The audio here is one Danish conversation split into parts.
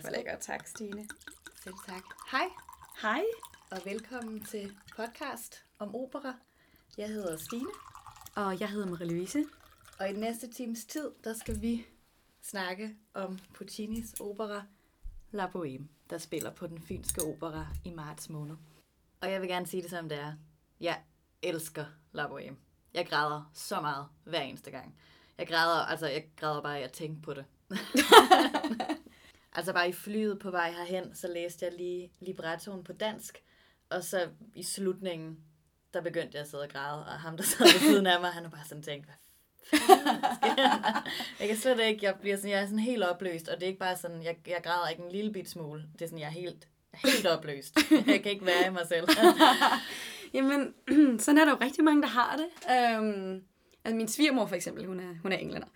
Lækkert. Tak, Stine. Selv tak. Hej, Hej. og velkommen til podcast om opera. Jeg hedder Stine, Og jeg hedder Marie-Louise. og i den næste times tid, der skal vi snakke om Puccinis opera La Bohème, der spiller på den fynske opera i marts måned. Og jeg vil gerne sige det som det er. Jeg elsker La Bohème. Jeg græder så meget hver eneste gang. Jeg græder, altså jeg græder bare af at tænke på det. altså bare i flyet på vej herhen, så læste jeg lige librettoen på dansk, og så i slutningen, der begyndte jeg at sidde og græde, og ham, der sad ved siden af mig, han har bare sådan tænkt, hvad? Jeg kan slet ikke, jeg bliver sådan, jeg er sådan helt opløst, og det er ikke bare sådan, jeg, jeg græder ikke en lille bit smule. Det er sådan, jeg er helt, helt opløst. Jeg kan ikke være i mig selv. Jamen, sådan er der jo rigtig mange, der har det. Øhm, altså min svigermor for eksempel, hun er, hun er englænder.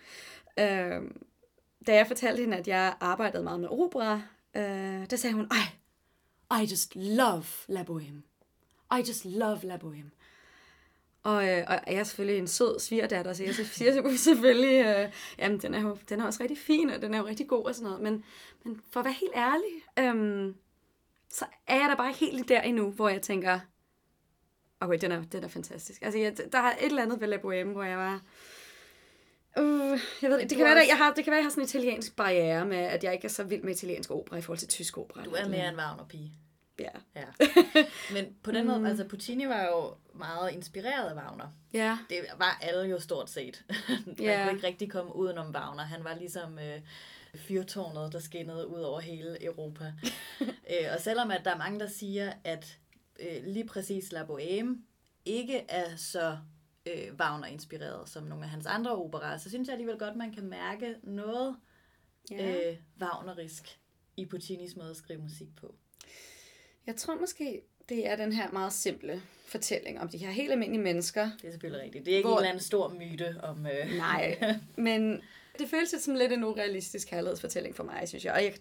Øhm, da jeg fortalte hende, at jeg arbejdede meget med opera, øh, der sagde hun, ej, I just love La Bohème. I just love La Bohème. Og, øh, og jeg er selvfølgelig en sød svigerdatter, så jeg siger selvfølgelig, øh, jamen den er jo den er også rigtig fin, og den er jo rigtig god og sådan noget. Men, men for at være helt ærlig, øh, så er jeg da bare helt der endnu, hvor jeg tænker, okay, den er, den er fantastisk. Altså, jeg, der er et eller andet ved La Bohème, hvor jeg var... Uh, jeg ved, det, du kan være, at jeg har, det kan være, jeg har sådan en italiensk barriere med, at jeg ikke er så vild med italiensk opera i forhold til tysk opera. Du er mere en Wagner-pige. Ja. Ja. Men på den måde, altså Puccini var jo meget inspireret af Wagner. Ja. Det var alle jo stort set. Man Ja. kunne ikke rigtig komme udenom Wagner. Han var ligesom øh, fyrtårnet, der skinnede ud over hele Europa. øh, og selvom at der er mange, der siger, at øh, lige præcis La Bohème ikke er så øh, Wagner-inspireret som nogle af hans andre operer, så synes jeg alligevel godt, man kan mærke noget ja. øh, Wagnerisk i Puccinis måde at skrive musik på. Jeg tror måske, det er den her meget simple fortælling om de her helt almindelige mennesker. Det er selvfølgelig rigtigt. Det er ikke Hvor- en eller anden stor myte om... Øh, Nej, men det føles lidt som lidt en urealistisk kærlighedsfortælling for mig, synes jeg. Og jeg kan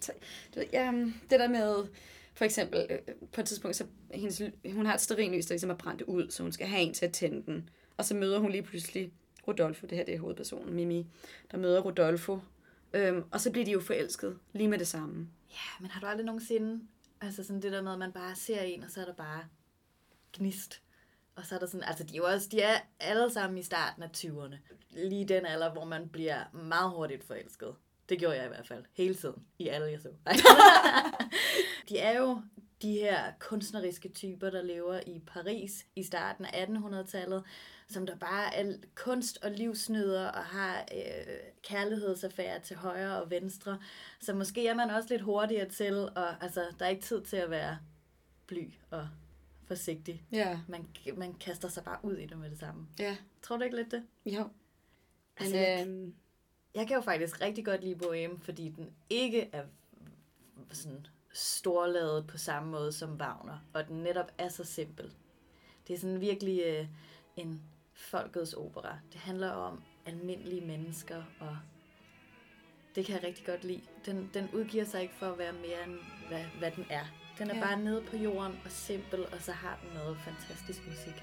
du ved, ja, det der med, for eksempel, øh, på et tidspunkt, så hendes, hun har et sterinlys, der ligesom er brændt ud, så hun skal have en til at tænde den. Og så møder hun lige pludselig Rodolfo, det her det er hovedpersonen, Mimi, der møder Rodolfo. Øhm, og så bliver de jo forelsket lige med det samme. Ja, men har du aldrig nogensinde... Altså sådan det der med, at man bare ser en, og så er der bare gnist. Og så er der sådan, altså de er jo også, de er alle sammen i starten af 20'erne. Lige den alder, hvor man bliver meget hurtigt forelsket. Det gjorde jeg i hvert fald. Hele tiden. I alle, jeg så. De er jo de her kunstneriske typer, der lever i Paris i starten af 1800-tallet, som der bare er kunst og livsnyder og har øh, kærlighedsaffærer til højre og venstre. Så måske er man også lidt hurtigere til, og altså, der er ikke tid til at være bly og forsigtig. Ja. Man, man kaster sig bare ud i det med det samme. Ja. Tror du ikke lidt det? Jo. Men, Altså, jeg- øhm, Jeg kan jo faktisk rigtig godt lide Bohème, fordi den ikke er sådan storladet på samme måde som Wagner, og den netop er så simpel. Det er sådan virkelig øh, en folkets opera. Det handler om almindelige mennesker, og det kan jeg rigtig godt lide. Den, den udgiver sig ikke for at være mere end, hvad, hvad den er. Den er Ja. bare nede på jorden og simpel, og så har den noget fantastisk musik.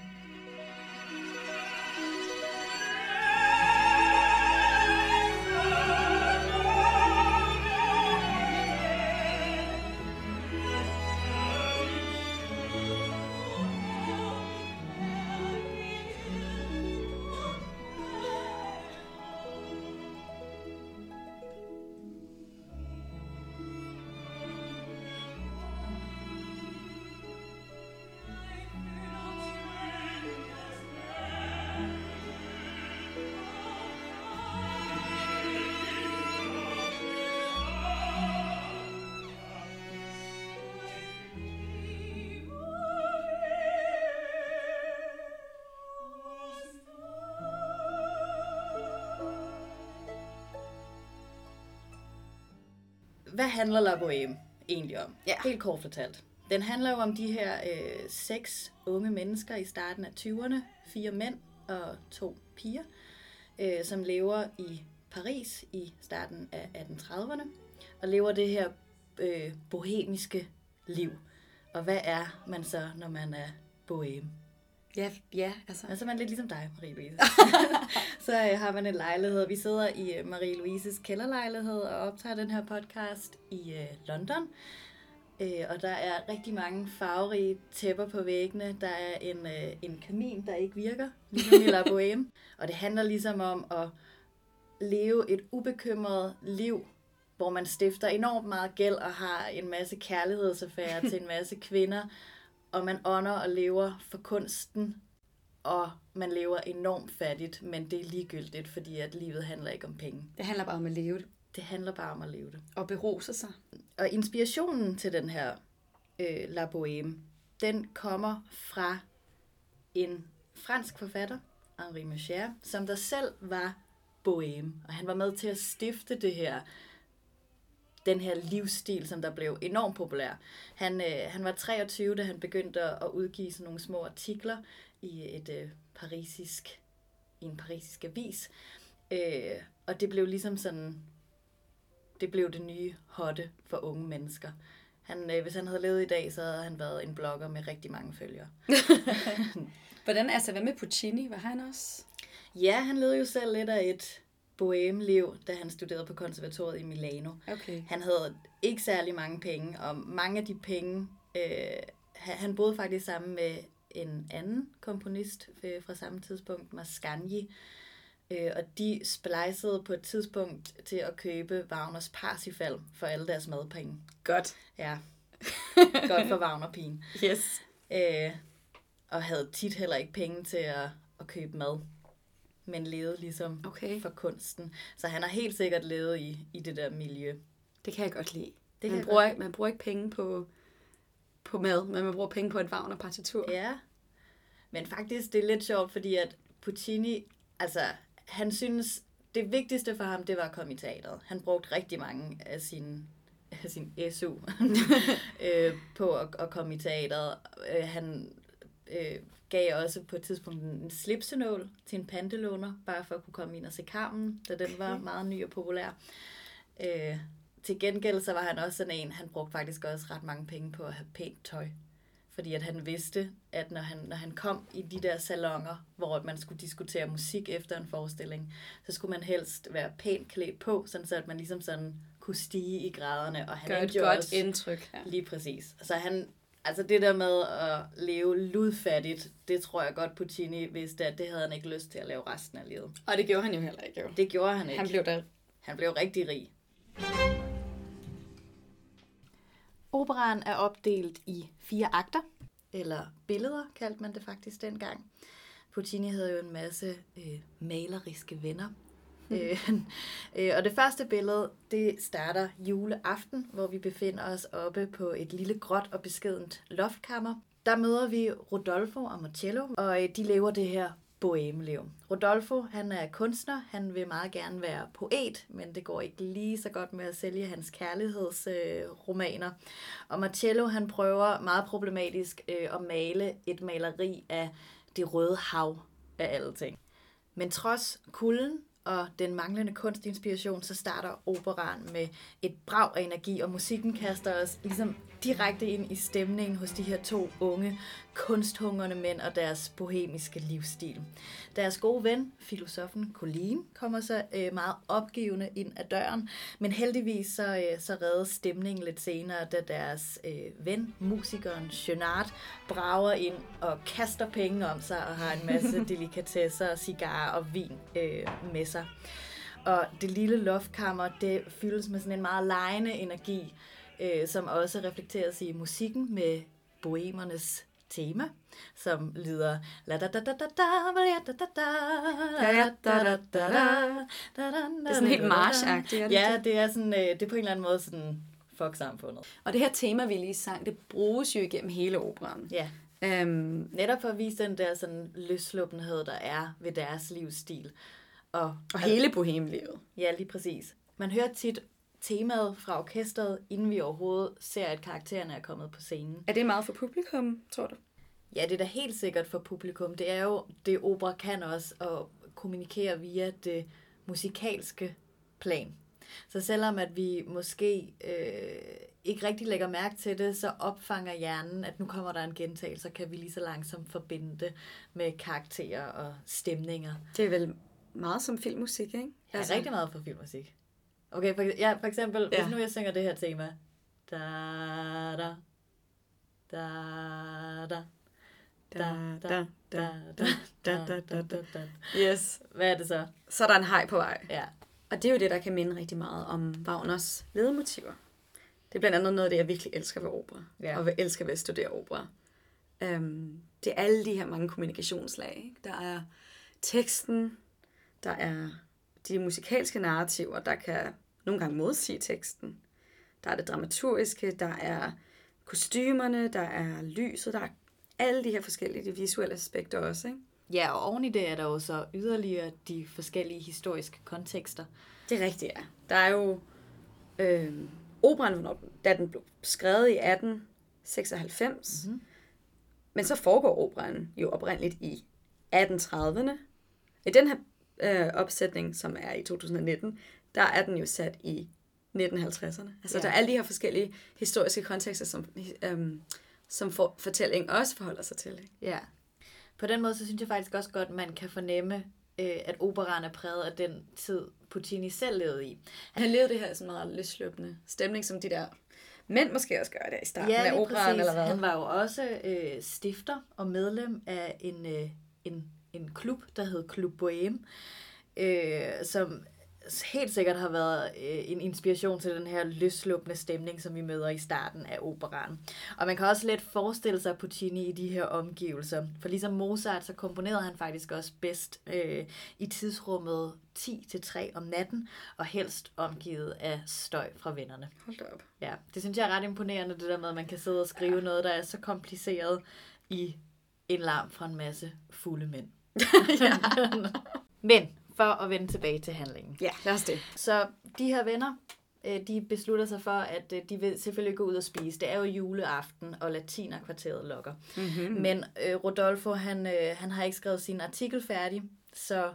Hvad handler La Bohème egentlig om? Ja. Helt kort fortalt. Den handler jo om de her øh, seks unge mennesker i starten af 20'erne. Fire mænd og to piger, øh, som lever i Paris i starten af 1830'erne. Og lever det her øh, bohemiske liv. Og hvad er man så, når man er bohem? Ja, ja, altså. Og så er man lidt ligesom dig, Marie-Louise. så øh, har man en lejlighed. Vi sidder i øh, Marie-Louises kælderlejlighed og optager den her podcast i øh, London. Øh, og der er rigtig mange farverige tæpper på væggene. Der er en, øh, en kamin, der ikke virker, ligesom i La Boheme. Og det handler ligesom om at leve et ubekymret liv, hvor man stifter enormt meget gæld og har en masse kærlighedsaffærer til en masse kvinder, og man ånder og lever for kunsten, og man lever enormt fattigt, men det er ligegyldigt, fordi at livet handler ikke om penge. Det handler bare om at leve det. Det handler bare om at leve det. Og berose sig. Og inspirationen til den her øh, La Boheme, den kommer fra en fransk forfatter, Henri Mouchard, som der selv var boheme. Og han var med til at stifte det her den her livsstil, som der blev enormt populær. Han, øh, han var 23, da han begyndte at udgive sådan nogle små artikler i et øh, parisisk, i en parisisk avis. Øh, og det blev ligesom sådan, det blev det nye hotte for unge mennesker. Han, øh, hvis han havde levet i dag, så havde han været en blogger med rigtig mange følgere. Hvordan, altså, hvad med Puccini? Var han også? Ja, han levede jo selv lidt af et boheme-liv, da han studerede på konservatoriet i Milano. Okay. Han havde ikke særlig mange penge, og mange af de penge, øh, han boede faktisk sammen med en anden komponist øh, fra samme tidspunkt, Mascagni, øh, og de splicede på et tidspunkt til at købe Wagners Parsifal for alle deres madpenge. Godt. Ja, godt for Wagner-pigen. Yes. Øh, og havde tit heller ikke penge til at, at købe mad men levede ligesom Okay. for kunsten. Så han har helt sikkert levet i, i det der miljø. Det kan jeg godt lide. Det man, bruger, ikke- man bruger ikke penge på, på mad, men man bruger penge på et Wagner partitur. Ja. Men faktisk, det er lidt sjovt, fordi at Puccini, altså, han synes, det vigtigste for ham, det var at komme i teateret. Han brugte rigtig mange af sin, af sin SU øh, på at, at komme i teateret. Øh, han øh, gav også på et tidspunkt en slipsenål til en pantelåner, bare for at kunne komme ind og se Carmen, da den var meget ny og populær. Øh, til gengæld så var han også sådan en, han brugte faktisk også ret mange penge på at have pænt tøj. Fordi at han vidste, at når han, når han kom i de der salonger, hvor man skulle diskutere musik efter en forestilling, så skulle man helst være pænt klædt på, sådan så at man ligesom sådan kunne stige i graderne. Og han Gør et godt også, indtryk her. Lige præcis. Så han, altså det der med at leve ludfattigt, det tror jeg godt Puccini vidste, at det havde han ikke lyst til at lave resten af livet. Og det gjorde han jo heller ikke. Jo. Det gjorde han ikke. Han blev der Han blev rigtig rig. Operaen er opdelt i fire akter, eller billeder kaldte man det faktisk dengang. Puccini havde jo en masse øh, maleriske venner. Mm-hmm. Øh, øh, og det første billede, det starter juleaften, hvor vi befinder os oppe på et lille gråt og beskedent loftkammer. Der møder vi Rodolfo og Marcello, og øh, de lever det her bohemeliv. Rodolfo, han er kunstner, han vil meget gerne være poet, men det går ikke lige så godt med at sælge hans kærlighedsromaner. Øh, romaner. og Marcello, han prøver meget problematisk øh, at male et maleri af det røde hav af alle ting. Men trods kulden og den manglende kunstinspiration, så starter operan med et brag af energi, og musikken kaster os ligesom direkte ind i stemningen hos de her to unge, kunsthungrende mænd og deres bohemiske livsstil. Deres gode ven, filosofen Colleen, kommer så øh, meget opgivende ind ad døren, men heldigvis så, øh, så redder stemningen lidt senere, da deres øh, ven, musikeren Jönard, brager ind og kaster penge om sig og har en masse delikatesser, cigarer og vin øh, med sig. Og det lille loftkammer, det fyldes med sådan en meget lejende energi, øh, som også reflekteres i musikken med bohemernes tema, som lyder la da da da da da da da da da da da da Det er sådan helt marchagtigt, det Ja, ikke det er sådan, øh, det er på en eller anden måde sådan fuck samfundet. Og det her tema, vi lige sang, det bruges jo igennem hele operaen. Ja, Øhm, netop for at vise den der sådan løsluppenhed, der er ved deres livsstil. Og, og hele bohemlivet. Ja, lige præcis. Man hører tit temaet fra orkestret, inden vi overhovedet ser, at karaktererne er kommet på scenen. Er det meget for publikum, tror du? Ja, det er da helt sikkert for publikum. Det er jo det, opera kan også, at kommunikere via det musikalske plan. Så selvom at vi måske øh, ikke rigtig lægger mærke til det, så opfanger hjernen, at nu kommer der en gentagelse, så kan vi lige så langsomt forbinde det med karakterer og stemninger. Det er vel meget som filmmusik, ikke? Jeg er rigtig meget for filmmusik. Okay, for, ja, for eksempel, ja. hvis nu jeg synger det her tema. Da, da, da, da. Da, da, da. Yes. Hvad er det så? Så er der en hej på vej. Ja. Og det er jo det, der kan minde rigtig meget om Wagners ledemotiver. Det er blandt andet noget af det, jeg virkelig elsker ved opera. Ja. Og jeg elsker ved at studere opera. Øhm, det er alle de her mange kommunikationslag. Ikke? Der er teksten, der er de musikalske narrativer, der kan nogle gange modsige teksten. Der er det dramaturgiske, der er kostymerne, der er lyset, der er alle de her forskellige de visuelle aspekter også. Ikke? Ja, og oven i det er der jo så yderligere de forskellige historiske kontekster. Det er rigtigt, ja. Der er jo øh, operan, da den blev skrevet i 1896. Mm-hmm. Men så foregår operan jo oprindeligt i 1830'erne. I den her øh, opsætning, som er i 2019, der er den jo sat i 1950'erne. Altså Ja. ja. der er alle de her forskellige historiske kontekster, som, øh, som for, fortællingen også forholder sig til. Ikke? Ja. På den måde, så synes jeg faktisk også godt, man kan fornemme, øh, at operan er præget af den tid, Puccini selv levede i. Han levede det her sådan meget løsløbende stemning, som de der mænd måske også gør der i starten af lige operaen, eller hvad? Han var jo også øh, stifter og medlem af en, øh, en, en klub, der hed Klub Bohème, øh, som helt sikkert har været øh, en inspiration til den her løslukkende stemning, som vi møder i starten af operaen. Og man kan også let forestille sig Puccini i de her omgivelser. For ligesom Mozart, så komponerede han faktisk også bedst øh, i tidsrummet 10-3 om natten, og helst omgivet af støj fra vennerne. Hold da op. Ja, det synes jeg er ret imponerende, det der med, at man kan sidde og skrive noget, der er så kompliceret i en larm fra en masse fulde mænd. Men for at vende tilbage til handlingen. Ja, lad os det. Så de her venner, øh, de beslutter sig for, at øh, de vil selvfølgelig gå ud og spise. Det er jo juleaften, og latinerkvarteret lokker. Mm-hmm. Men øh, Rodolfo, han, øh, han har ikke skrevet sin artikel færdig, så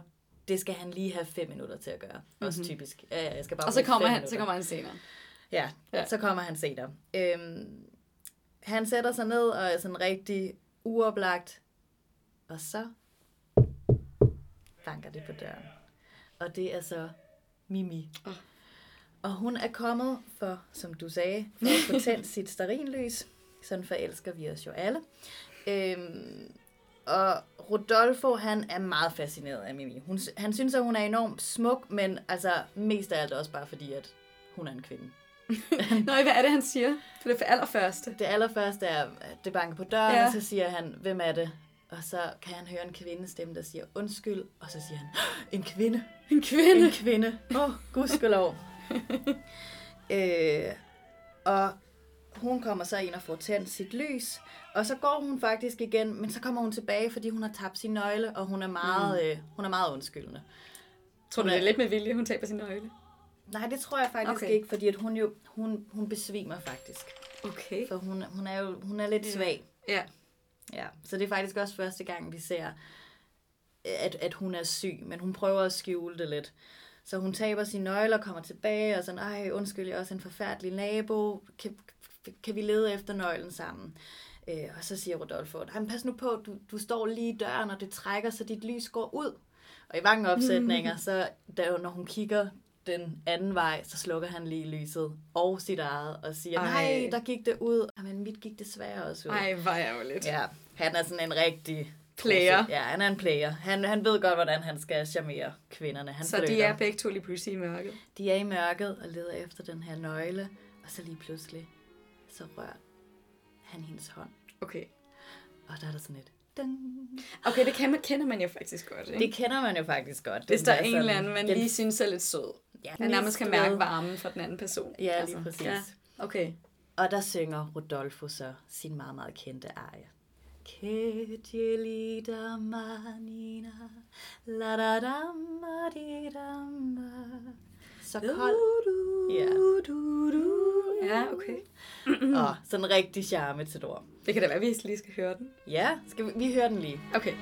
det skal han lige have fem minutter til at gøre. Mm-hmm. Også typisk. Ja, ja, jeg skal bare Og så kommer, han, så kommer han senere. Ja, Ja. ja, så kommer han senere. Øhm, han sætter sig ned og er sådan rigtig uoplagt. Og så banker det på døren. Og det er så Mimi. Åh. Og hun er kommet for, som du sagde, for at få tændt sit sterinlys. Sådan forelsker vi os jo alle. Øhm, og Rodolfo, han er meget fascineret af Mimi. Hun, han synes, at hun er enormt smuk, men altså mest af alt også bare fordi, at hun er en kvinde. Nå, hvad er det, han siger? For det er for allerførste. Det allerførste er, at det banker på døren, ja. og så siger han, hvem er det? Og så kan han høre en kvindestemme, der siger undskyld, og så siger han, en kvinde. En kvinde. En kvinde. Åh, oh, gudskelov. øh, og hun kommer så ind og får tændt sit lys, og så går hun faktisk igen, men så kommer hun tilbage, fordi hun har tabt sin nøgle, og hun er meget, mm. øh, hun er meget undskyldende. Tror du, det er lidt med vilje, hun taber sin nøgle? Nej, det tror jeg faktisk Okay. ikke, fordi at hun jo hun, hun besvimer faktisk. Okay. For hun, hun er jo hun er lidt svag. Ja. Ja, så det er faktisk også første gang, vi ser, at, at hun er syg, men hun prøver at skjule det lidt. Så hun taber sine nøgler, kommer tilbage og sådan, ej, undskyld, jeg er også en forfærdelig nabo, kan, kan vi lede efter nøglen sammen? Øh, og så siger Rodolfo, "Ej, men pas nu på, du, du står lige i døren, og det trækker, så dit lys går ud. Og i mange opsætninger, så der, når hun kigger den anden vej, så slukker han lige lyset og sit eget, og siger, Ej. nej, der gik det ud. Men mit gik desværre også ud. Ej, var jeg jo lidt. Ja, han er sådan en rigtig... Player. Ja, han er en player. Han, han ved godt, hvordan han skal charmere kvinderne. Han Så de flytter. er begge to lige pludselig i mørket. de er i mørket og leder efter den her nøgle, og så lige pludselig, så rører han hendes hånd. Okay. Og der er der sådan et... Ding. Okay, det kan man, kender man jo faktisk godt, ikke? Det kender man jo faktisk godt. Hvis der er en eller anden, man lige synes er lidt sød. Ja, Man nærmest kan mærke varmen fra den anden person. Altså, Ja, lige præcis. Ja. Okay. Og der synger Rodolfo så sin meget, meget kendte arie. Che gelida manina, la da da ma di da ma. Så kold. Ja. Ja, okay. Og sådan rigtig charme til ord. Det kan da være, at vi lige skal høre den. Ja, skal vi, vi hører den lige. Okay.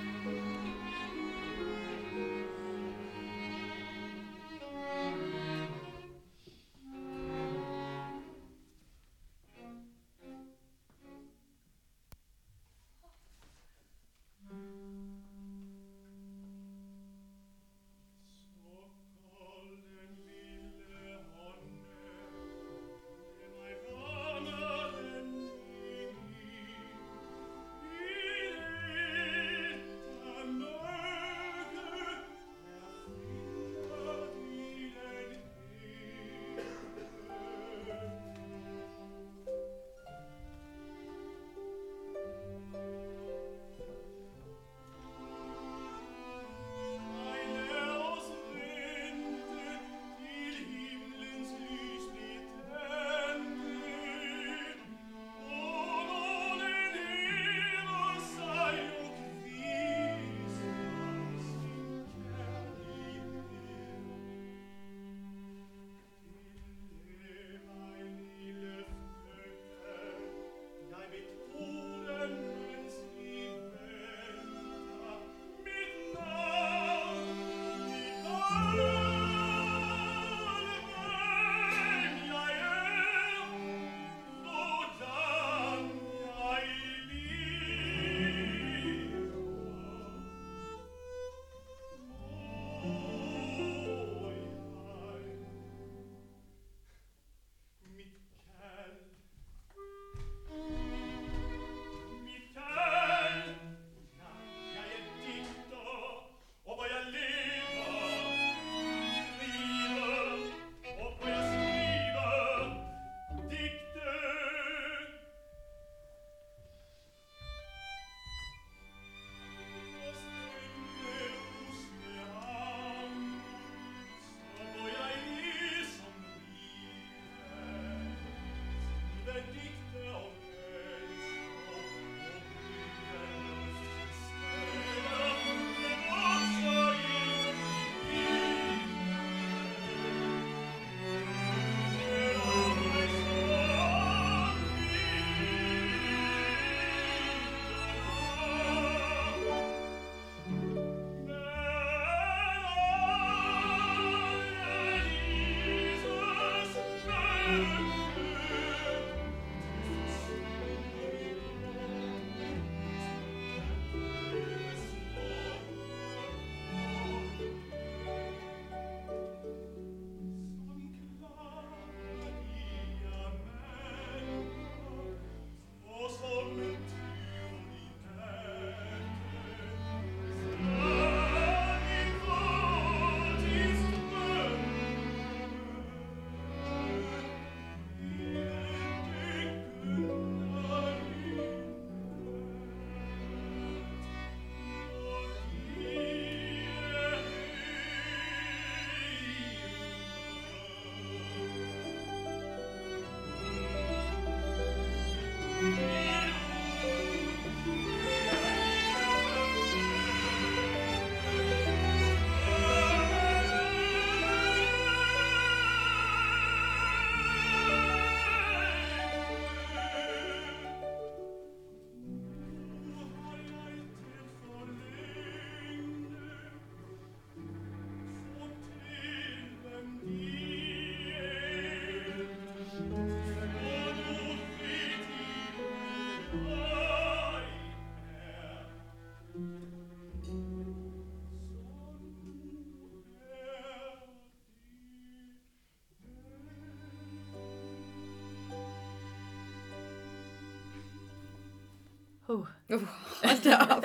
Uh, hold da op.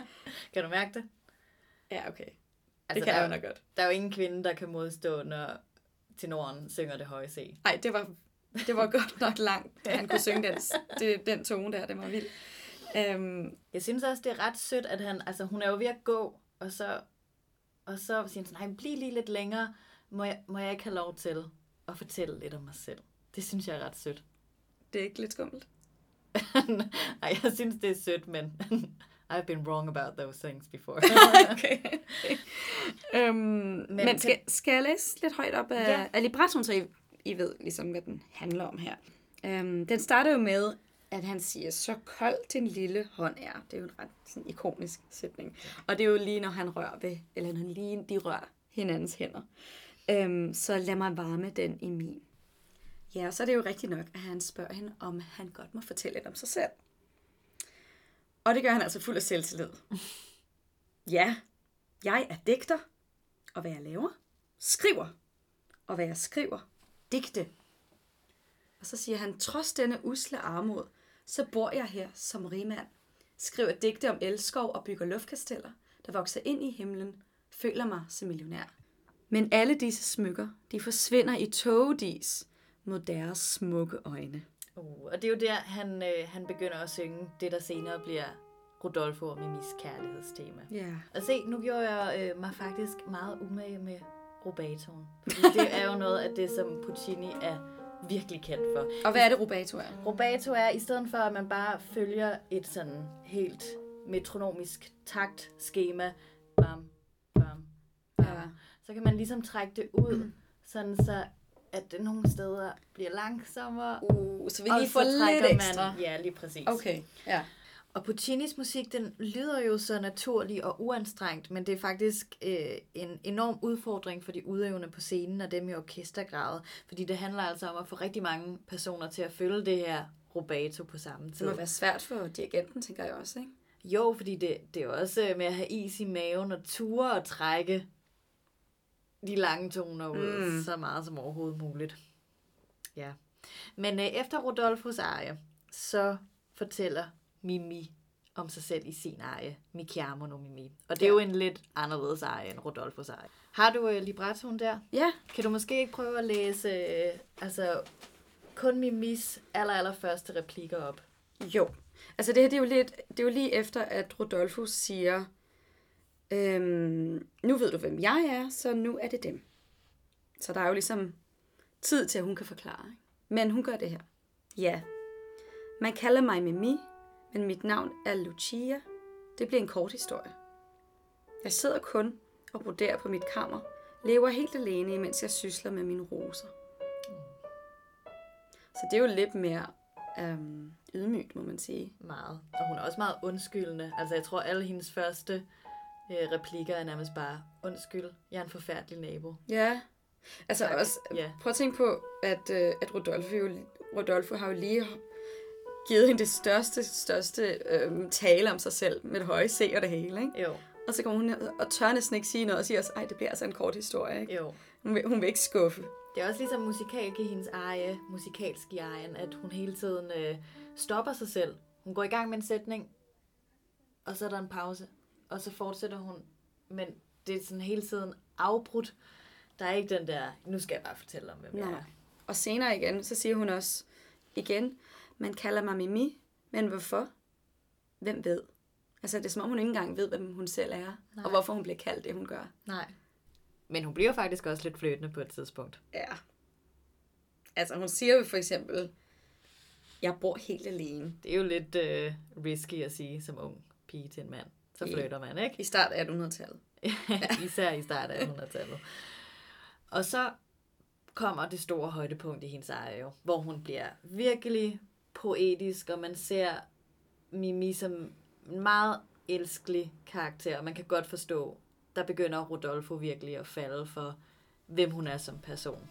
Kan du mærke det? ja, okay. Altså, det kan der, jeg jo nok godt. Der er jo ingen kvinde, der kan modstå, når tenoren synger det høje C. Nej, det var, det var godt nok langt, at han kunne synge den, det, den tone der. Det var vildt. Øhm, Jeg synes også, det er ret sødt, at han, altså hun er jo ved at gå, og så, og så siger han sådan, nej, bliv lige lidt længere, må jeg, må jeg ikke have lov til at fortælle lidt om mig selv. Det synes jeg er ret sødt. det er ikke lidt skummelt. Nej, jeg synes, det er sødt, men I've been wrong about those things before. okay. øhm, men men skal, skal jeg læse lidt højt op af, Ja. af librettoen, så I, I ved ligesom, hvad den handler om her. Øhm, den starter jo med, at han siger, så kold din lille hånd er. Det er jo en ret sådan, ikonisk sætning. Og det er jo lige, når han rører ved, eller når lige de rører hinandens hænder. Øhm, så lad mig varme den i min. Ja, og så er det jo rigtigt nok, at han spørger hende, om han godt må fortælle lidt om sig selv. Og det gør han altså fuld af selvtillid. Ja, jeg er digter, og hvad jeg laver, skriver, og hvad jeg skriver, digte. Og så siger han, trods denne usle armod, så bor jeg her som rigmand, skriver digte om elskov og bygger luftkasteller, der vokser ind i himlen, føler mig som millionær. Men alle disse smykker, de forsvinder i togedis mod deres smukke øjne. Uh, og det er jo der, han, øh, han begynder at synge det, der senere bliver Rodolfo og Mimis kærlighedstema. Ja. Og se, nu gjorde jeg øh, mig faktisk meget umage med rubatoen. Det er jo noget af det, som Puccini er virkelig kendt for. Og hvad er det, rubato er? Rubato er, i stedet for at man bare følger et sådan helt metronomisk taktskema, bam, bam, bam, Ja. så kan man ligesom trække det ud, sådan så at det nogle steder bliver langsommere, Uh, så vi og lige så får lidt ekstra. Man, ja, lige præcis. Okay, ja. Og Puccinis musik, den lyder jo så naturlig og uanstrengt, men det er faktisk øh, en enorm udfordring for de udøvende på scenen og dem i orkestergradet, fordi det handler altså om at få rigtig mange personer til at følge det her rubato på samme Det tid. må være svært for dirigenten, tænker jeg også, ikke? Jo, fordi det, det er også øh, med at have is i maven og ture og trække de lange toner ud Mm. så meget som overhovedet muligt. Ja. Men øh, efter Rodolfos arie, så fortæller Mimi om sig selv i sin arie, Mi chiamo no Mimi. Og det er Ja. jo en lidt anderledes arie end Rodolfos arie. Har du øh, librettoen der? Ja, Kan du måske ikke prøve at læse øh, altså, kun Mimis aller, aller første replikker op? Jo. Altså det her, det er jo, lidt, det er jo lige efter, at Rodolfo siger, øhm, nu ved du, hvem jeg er, så nu er det dem. Så der er jo ligesom tid til, at hun kan forklare. Ikke? Men hun gør det her. Ja. Man kalder mig Mimi, men mit navn er Lucia. Det bliver en kort historie. Jeg sidder kun og broderer på mit kammer, lever helt alene, imens jeg sysler med mine roser. Så det er jo lidt mere øhm, ydmygt, må man sige. Meget. Og hun er også meget undskyldende. Altså, jeg tror, alle hendes første øh, replikker er nærmest bare, undskyld, jeg er en forfærdelig nabo. Ja, Altså Tak. også, Ja. prøv at tænke på, at, øh, at Rodolfo, jo, Rodolfo har jo lige givet hende det største, største øh, tale om sig selv, med det høje C og det hele, ikke? Jo, Og så kommer hun og tør næsten ikke sige noget, og siger også, ej, det bliver altså en kort historie, ikke? jo. Hun vil, hun vil ikke skuffe. Det er også ligesom musikalske hendes eje, musikalske egen, at hun hele tiden øh, stopper sig selv. Hun går i gang med en sætning, og så er der en pause, og så fortsætter hun. Men det er sådan hele tiden afbrudt. Der er ikke den der, nu skal jeg bare fortælle om, hvem jeg Nej. er. Og senere igen, så siger hun også, igen, man kalder mig Mimi, men hvorfor? Hvem ved? Altså, det er som om, hun ikke engang ved, hvem hun selv er. Nej. og hvorfor hun bliver kaldt det, hun gør. Nej. Men hun bliver faktisk også lidt fløtende på et tidspunkt. Ja. Altså, hun siger jo for eksempel, jeg bor helt alene. Det er jo lidt øh, risky at sige som ung pige til en mand. Så flytter man, ikke? I start af 1800-tallet. Især i starten af 1800-tallet. Og så kommer det store højdepunkt i hendes eje jo, hvor hun bliver virkelig poetisk, og man ser Mimi som en meget elskelig karakter, og man kan godt forstå, der begynder Rodolfo virkelig at falde for, hvem hun er som person.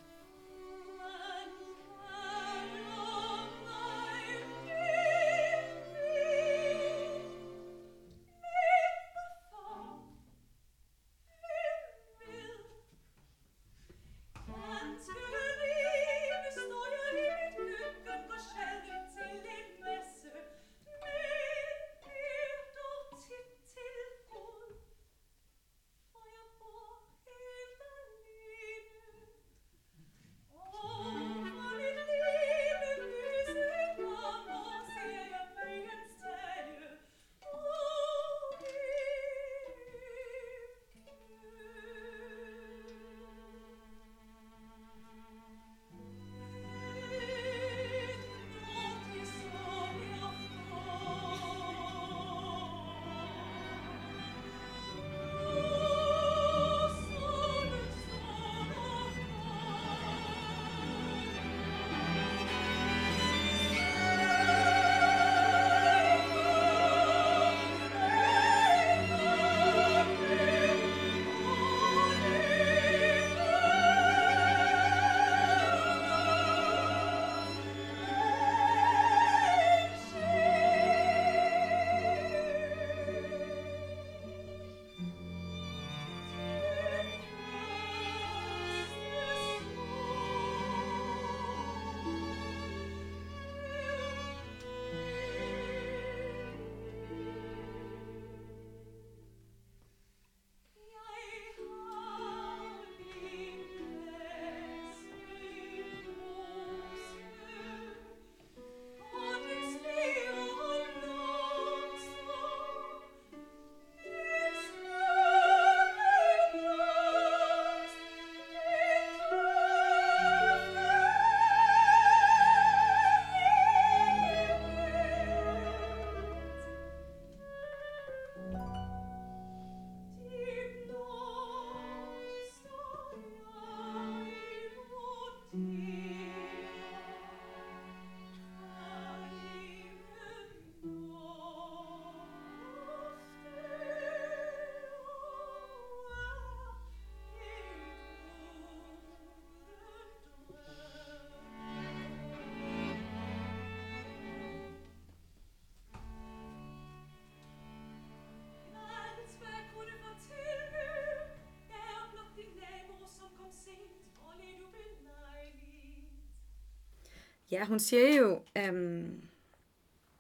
Ja, hun siger jo, øhm,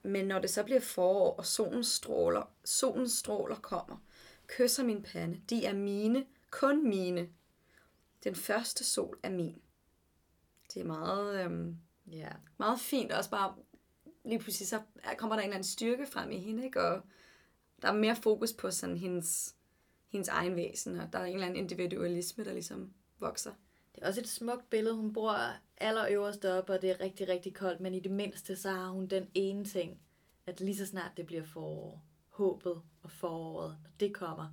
men når det så bliver forår, og solens stråler, solens stråler kommer, kysser min pande. De er mine, kun mine. Den første sol er min. Det er meget, øhm, Ja. meget fint, og også bare lige pludselig så kommer der en eller anden styrke frem i hende, ikke? og der er mere fokus på sådan hendes, hendes egen væsen, og der er en eller anden individualisme, der ligesom vokser. Det er også et smukt billede. Hun bor allerøverst oppe, og det er rigtig, rigtig koldt, men i det mindste, så har hun den ene ting, at lige så snart det bliver forår, håbet og foråret, når det kommer,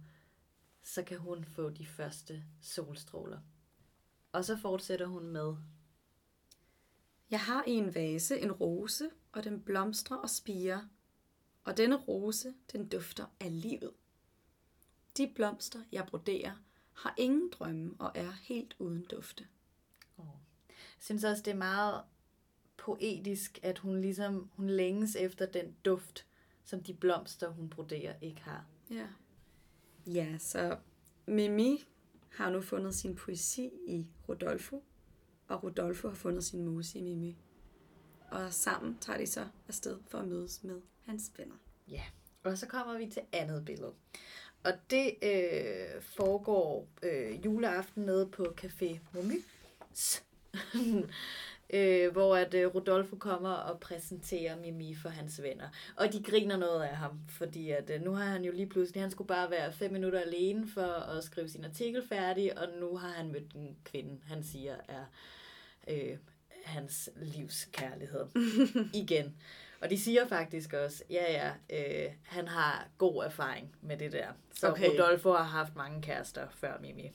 så kan hun få de første solstråler. Og så fortsætter hun med, Jeg har i en vase en rose, og den blomstrer og spiger. Og denne rose, den dufter af livet. De blomster, jeg broderer, har ingen drømme og er helt uden dufte. Jeg synes også, det er meget poetisk, at hun ligesom, hun længes efter den duft, som de blomster, hun broderer, ikke har. Ja. Ja, så Mimi har nu fundet sin poesi i Rodolfo, og Rodolfo har fundet sin muse i Mimi. Og sammen tager de så afsted for at mødes med hans venner. Ja, og så kommer vi til andet billede. Og det øh, foregår øh, juleaften nede på Café Momys, øh, hvor at øh, Rodolfo kommer og præsenterer Mimi for hans venner. Og de griner noget af ham, fordi at øh, nu har han jo lige pludselig, han skulle bare være fem minutter alene for at skrive sin artikel færdig, og nu har han mødt en kvinde, han siger er øh, hans livs kærlighed igen. Og de siger faktisk også, ja ja, øh, han har god erfaring med det der. Så Okay. Rodolfo har haft mange kærester før Mimi.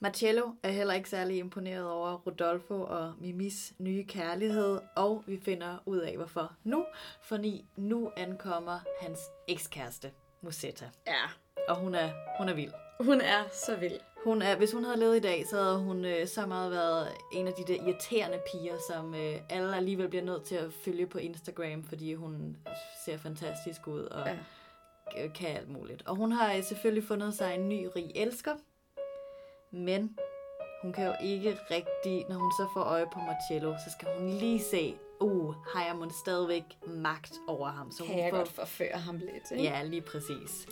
Marcello er heller ikke særlig imponeret over Rodolfo og Mimis nye kærlighed, og vi finder ud af hvorfor nu, fordi nu ankommer hans ekskæreste, Musetta. Ja, Og hun er, hun er vild. hun er så vild. Hun er, hvis hun havde levet i dag, så havde hun øh, så meget været en af de der irriterende piger, som øh, alle alligevel bliver nødt til at følge på Instagram, fordi hun ser fantastisk ud og Ja. ja. kan alt muligt. Og hun har øh, selvfølgelig fundet sig en ny rig elsker, men hun kan jo ikke rigtig, når hun så får øje på Marcello, så skal hun lige se, uh, har jeg måske stadigvæk magt over ham. Så Kan hun jeg får, godt forføre ham lidt, ikke? Ja, lige præcis.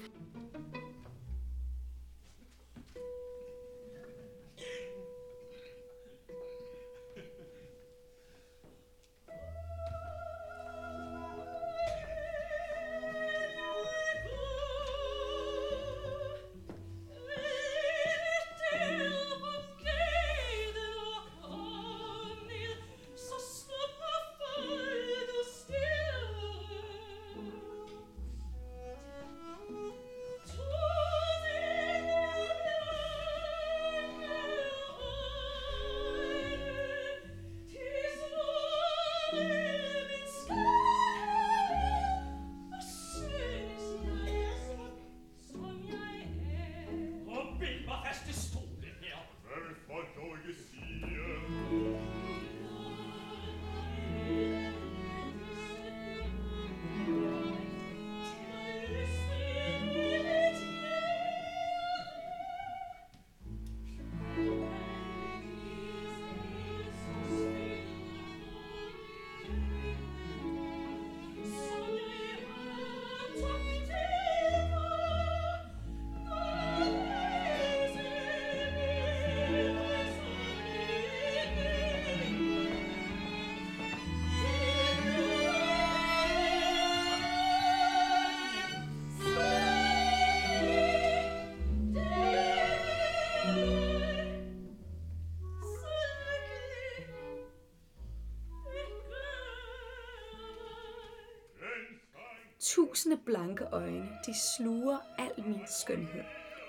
Tusinde blanke øjne, de sluger al min skønhed,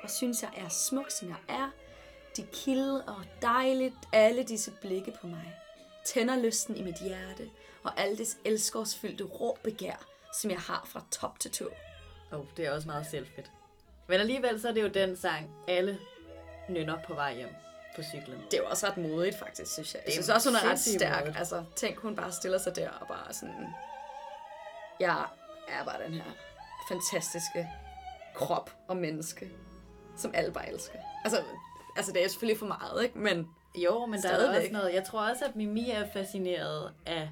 og synes jeg er smuk, som jeg er. De kilder og dejligt alle disse blikke på mig. Tænder lysten i mit hjerte, og alt det elskårsfyldte rå begær, som jeg har fra top til tå. Oh, det er også meget selvfedt. Men alligevel så er det jo den sang, alle nynner på vej hjem på cyklen. Det er jo også ret modigt, faktisk, synes jeg. Jeg Det er synes også, hun er ret stærk. modigt. Altså, tænk, hun bare stiller sig der og bare sådan... Jeg er bare den her fantastiske krop og menneske, som alle bare elsker. Altså, altså det er selvfølgelig for meget, ikke? Men Jo, men der er Stadigvæk. også noget. Jeg tror også, at Mimi er fascineret af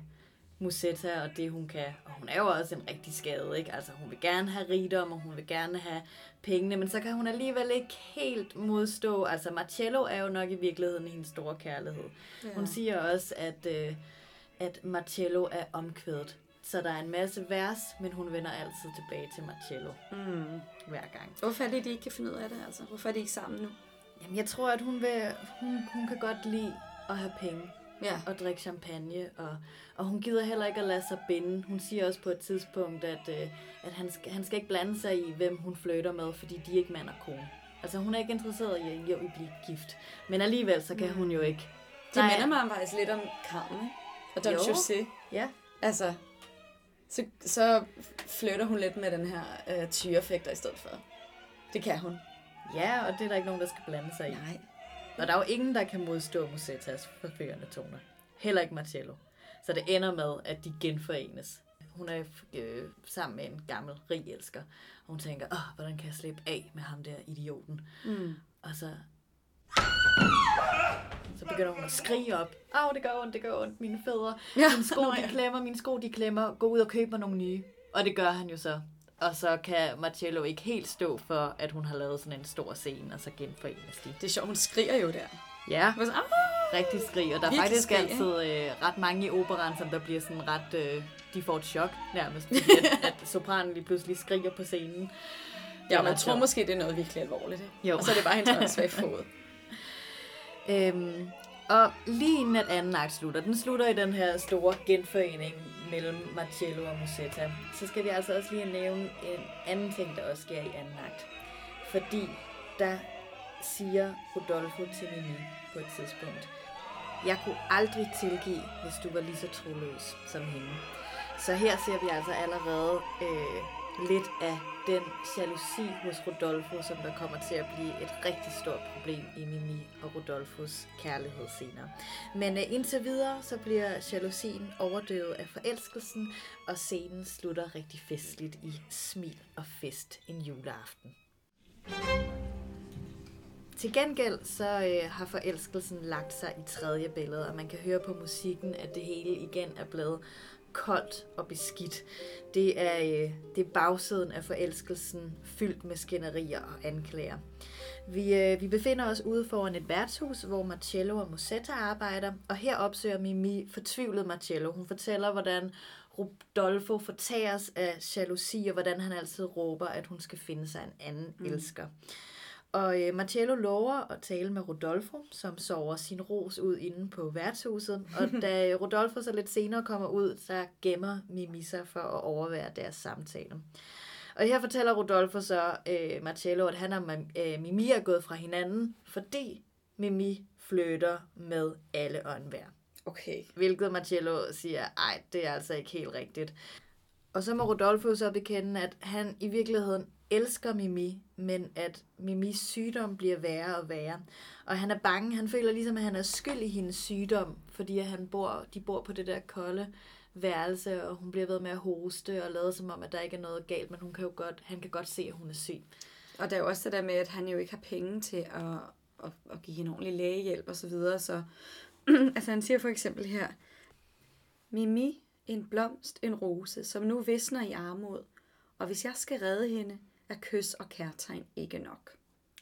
Musetta og det, hun kan. Og hun er jo også en rigtig skade, ikke? Altså, hun vil gerne have rigdom, og hun vil gerne have pengene, men så kan hun alligevel ikke helt modstå. Altså, Marcello er jo nok i virkeligheden hendes store kærlighed. Ja. Hun siger også, at, øh, at Marcello er omkvædet. Så der er en masse vers, men hun vender altid tilbage til Marcello mm. hver gang. hvorfor er det, de ikke kan finde ud af det, altså? Hvorfor er de ikke sammen nu? Jamen, jeg tror, at hun, vil, hun, hun kan godt lide at have penge. Ja. og drikke champagne, og, og hun gider heller ikke at lade sig binde. Hun siger også på et tidspunkt, at, øh, at han, skal, han skal ikke blande sig i, hvem hun flytter med, fordi de er ikke mand og kone. Altså hun er ikke interesseret i at jo, I blive gift. Men alligevel, så kan hun jo ikke. Det minder mig faktisk lidt om Carmen? Og Don Jo. José. Ja, Altså, så, så flytter hun lidt med den her øh, tyrefægter i stedet for. Det kan hun. Ja, og det er der ikke nogen, der skal blande sig i. Nej. Og der er jo ingen, der kan modstå Musettas forførende toner. Heller ikke Marcello. Så det ender med, at de genforenes. Hun er øh, sammen med en gammel, rig elsker. Og hun tænker, åh, hvordan kan jeg slippe af med ham der idioten? Mm. Og så... Så begynder hun at skrige op. Åh, det gør ondt, det gør ondt, mine fødder. Ja, Mine sko, de klemmer, mine sko, de klemmer. Gå ud og køb mig nogle nye. Og det gør han jo så. Og så kan Marcello ikke helt stå for, at hun har lavet sådan en stor scene, og så genforenes de. Det er sjovt, hun skriger jo der. Ja, så, rigtig skrig. Og der er faktisk skrig, altid øh, ret mange i operan, som der bliver sådan ret... Øh, de får et chok nærmest, fordi at, at sopranen lige pludselig skriger på scenen. Ja, man tror måske, det er noget virkelig alvorligt. Ikke? Jo. Og så er det bare hendes åndssvage fod. Øhm, og lige inden at anden akt slutter, den slutter i den her store genforening mellem Marcello og Musetta, så skal vi altså også lige nævne en anden ting, der også sker i anden akt. Fordi der siger Rodolfo til Mimi på et tidspunkt, jeg kunne aldrig tilgive, hvis du var lige så troløs som hende. Så her ser vi altså allerede øh, lidt af den jalousi hos Rodolfo, som der kommer til at blive et rigtig stort problem i Mimi og Rodolfos kærlighed senere. Men øh, indtil videre, så bliver jalousien overdøvet af forelskelsen, og scenen slutter rigtig festligt i smil og fest en juleaften. Til gengæld så øh, har forelskelsen lagt sig i tredje billede, og man kan høre på musikken, at det hele igen er blevet koldt og beskidt. Det er, øh, det er bagsiden af forelskelsen fyldt med skænderier og anklager. Vi, øh, vi befinder os ude foran et værtshus, hvor Marcello og Musetta arbejder, og her opsøger Mimi fortvivlet Marcello. Hun fortæller, hvordan Rodolfo fortæres af jalousi, og hvordan han altid råber, at hun skal finde sig en anden mm. elsker. Og øh, Marcello lover at tale med Rodolfo, som sover sin ros ud inde på værtshuset. Og da Rodolfo så lidt senere kommer ud, så gemmer Mimi sig for at overvære deres samtale. Og her fortæller Rodolfo så øh, Marcello, at han og øh, Mimi er gået fra hinanden, fordi Mimi flytter med alle enhver. Okay. Hvilket Marcello siger, ej, det er altså ikke helt rigtigt. Og så må Rodolfo så bekende, at han i virkeligheden elsker Mimi, men at Mimis sygdom bliver værre og værre. Og han er bange, han føler ligesom, at han er skyld i hendes sygdom, fordi han bor, de bor på det der kolde værelse, og hun bliver ved med at hoste og lade som om, at der ikke er noget galt, men hun kan jo godt, han kan godt se, at hun er syg. Og der er jo også det der med, at han jo ikke har penge til at, at, at give hende ordentlig lægehjælp og så videre. Så altså han siger for eksempel her, Mimi, en blomst, en rose, som nu visner i armod. Og hvis jeg skal redde hende, er kys og kærtegn ikke nok.